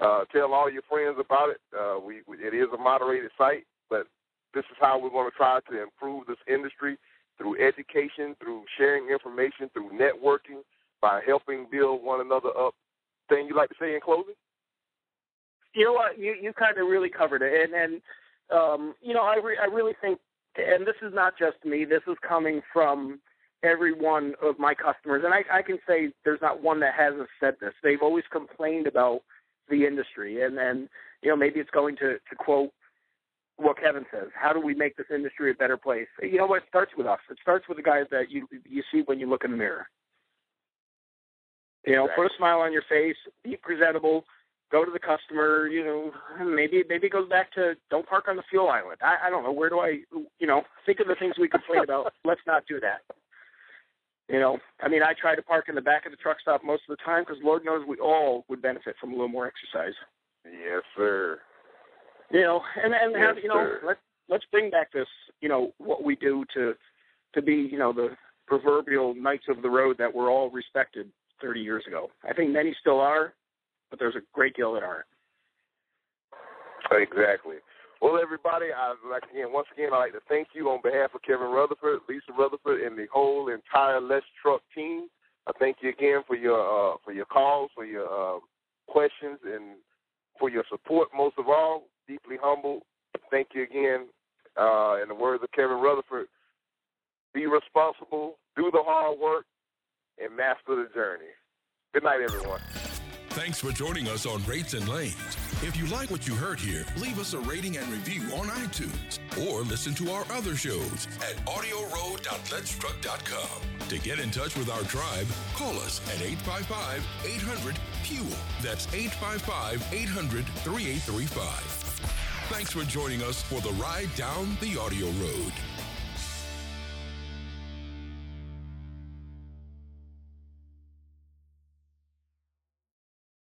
Uh, tell all your friends about it. Uh, we, we it is a moderated site, but this is how we're going to try to improve this industry through education, through sharing information, through networking, by helping build one another up. Thing you like to say in closing? You know what? You you kind of really covered it, and and um, you know I re- I really think, and this is not just me. This is coming from every one of my customers, and I, I can say there's not one that hasn't said this. They've always complained about the industry, and then you know maybe it's going to to quote what Kevin says. How do we make this industry a better place? You know what? It starts with us. It starts with the guys that you you see when you look in the mirror. You know, put a smile on your face, be presentable, go to the customer. You know, maybe maybe it goes back to don't park on the fuel island. I, I don't know. Where do I? You know, think of the things we complain about. Let's not do that. You know, I mean, I try to park in the back of the truck stop most of the time because Lord knows we all would benefit from a little more exercise. Yes, sir. You know, and and yes, have, you know, sir. let's let's bring back this, you know, what we do to to be, you know, the proverbial knights of the road that were all respected 30 years ago. I think many still are, but there's a great deal that aren't. Exactly. Well, everybody, I like again once again I'd like to thank you on behalf of Kevin Rutherford, Lisa Rutherford, and the whole entire Let's Truck team. I thank you again for your uh, for your calls, for your uh, questions, and for your support. Most of all, deeply humbled. Thank you again. Uh, in the words of Kevin Rutherford, be responsible, do the hard work, and master the journey. Good night, everyone. Thanks for joining us on Rates and Lanes. If you like what you heard here, leave us a rating and review on iTunes or listen to our other shows at audioroad.letstruck.com. To get in touch with our tribe, call us at 855 800 FUEL. That's 855 800 3835. Thanks for joining us for the ride down the audio road.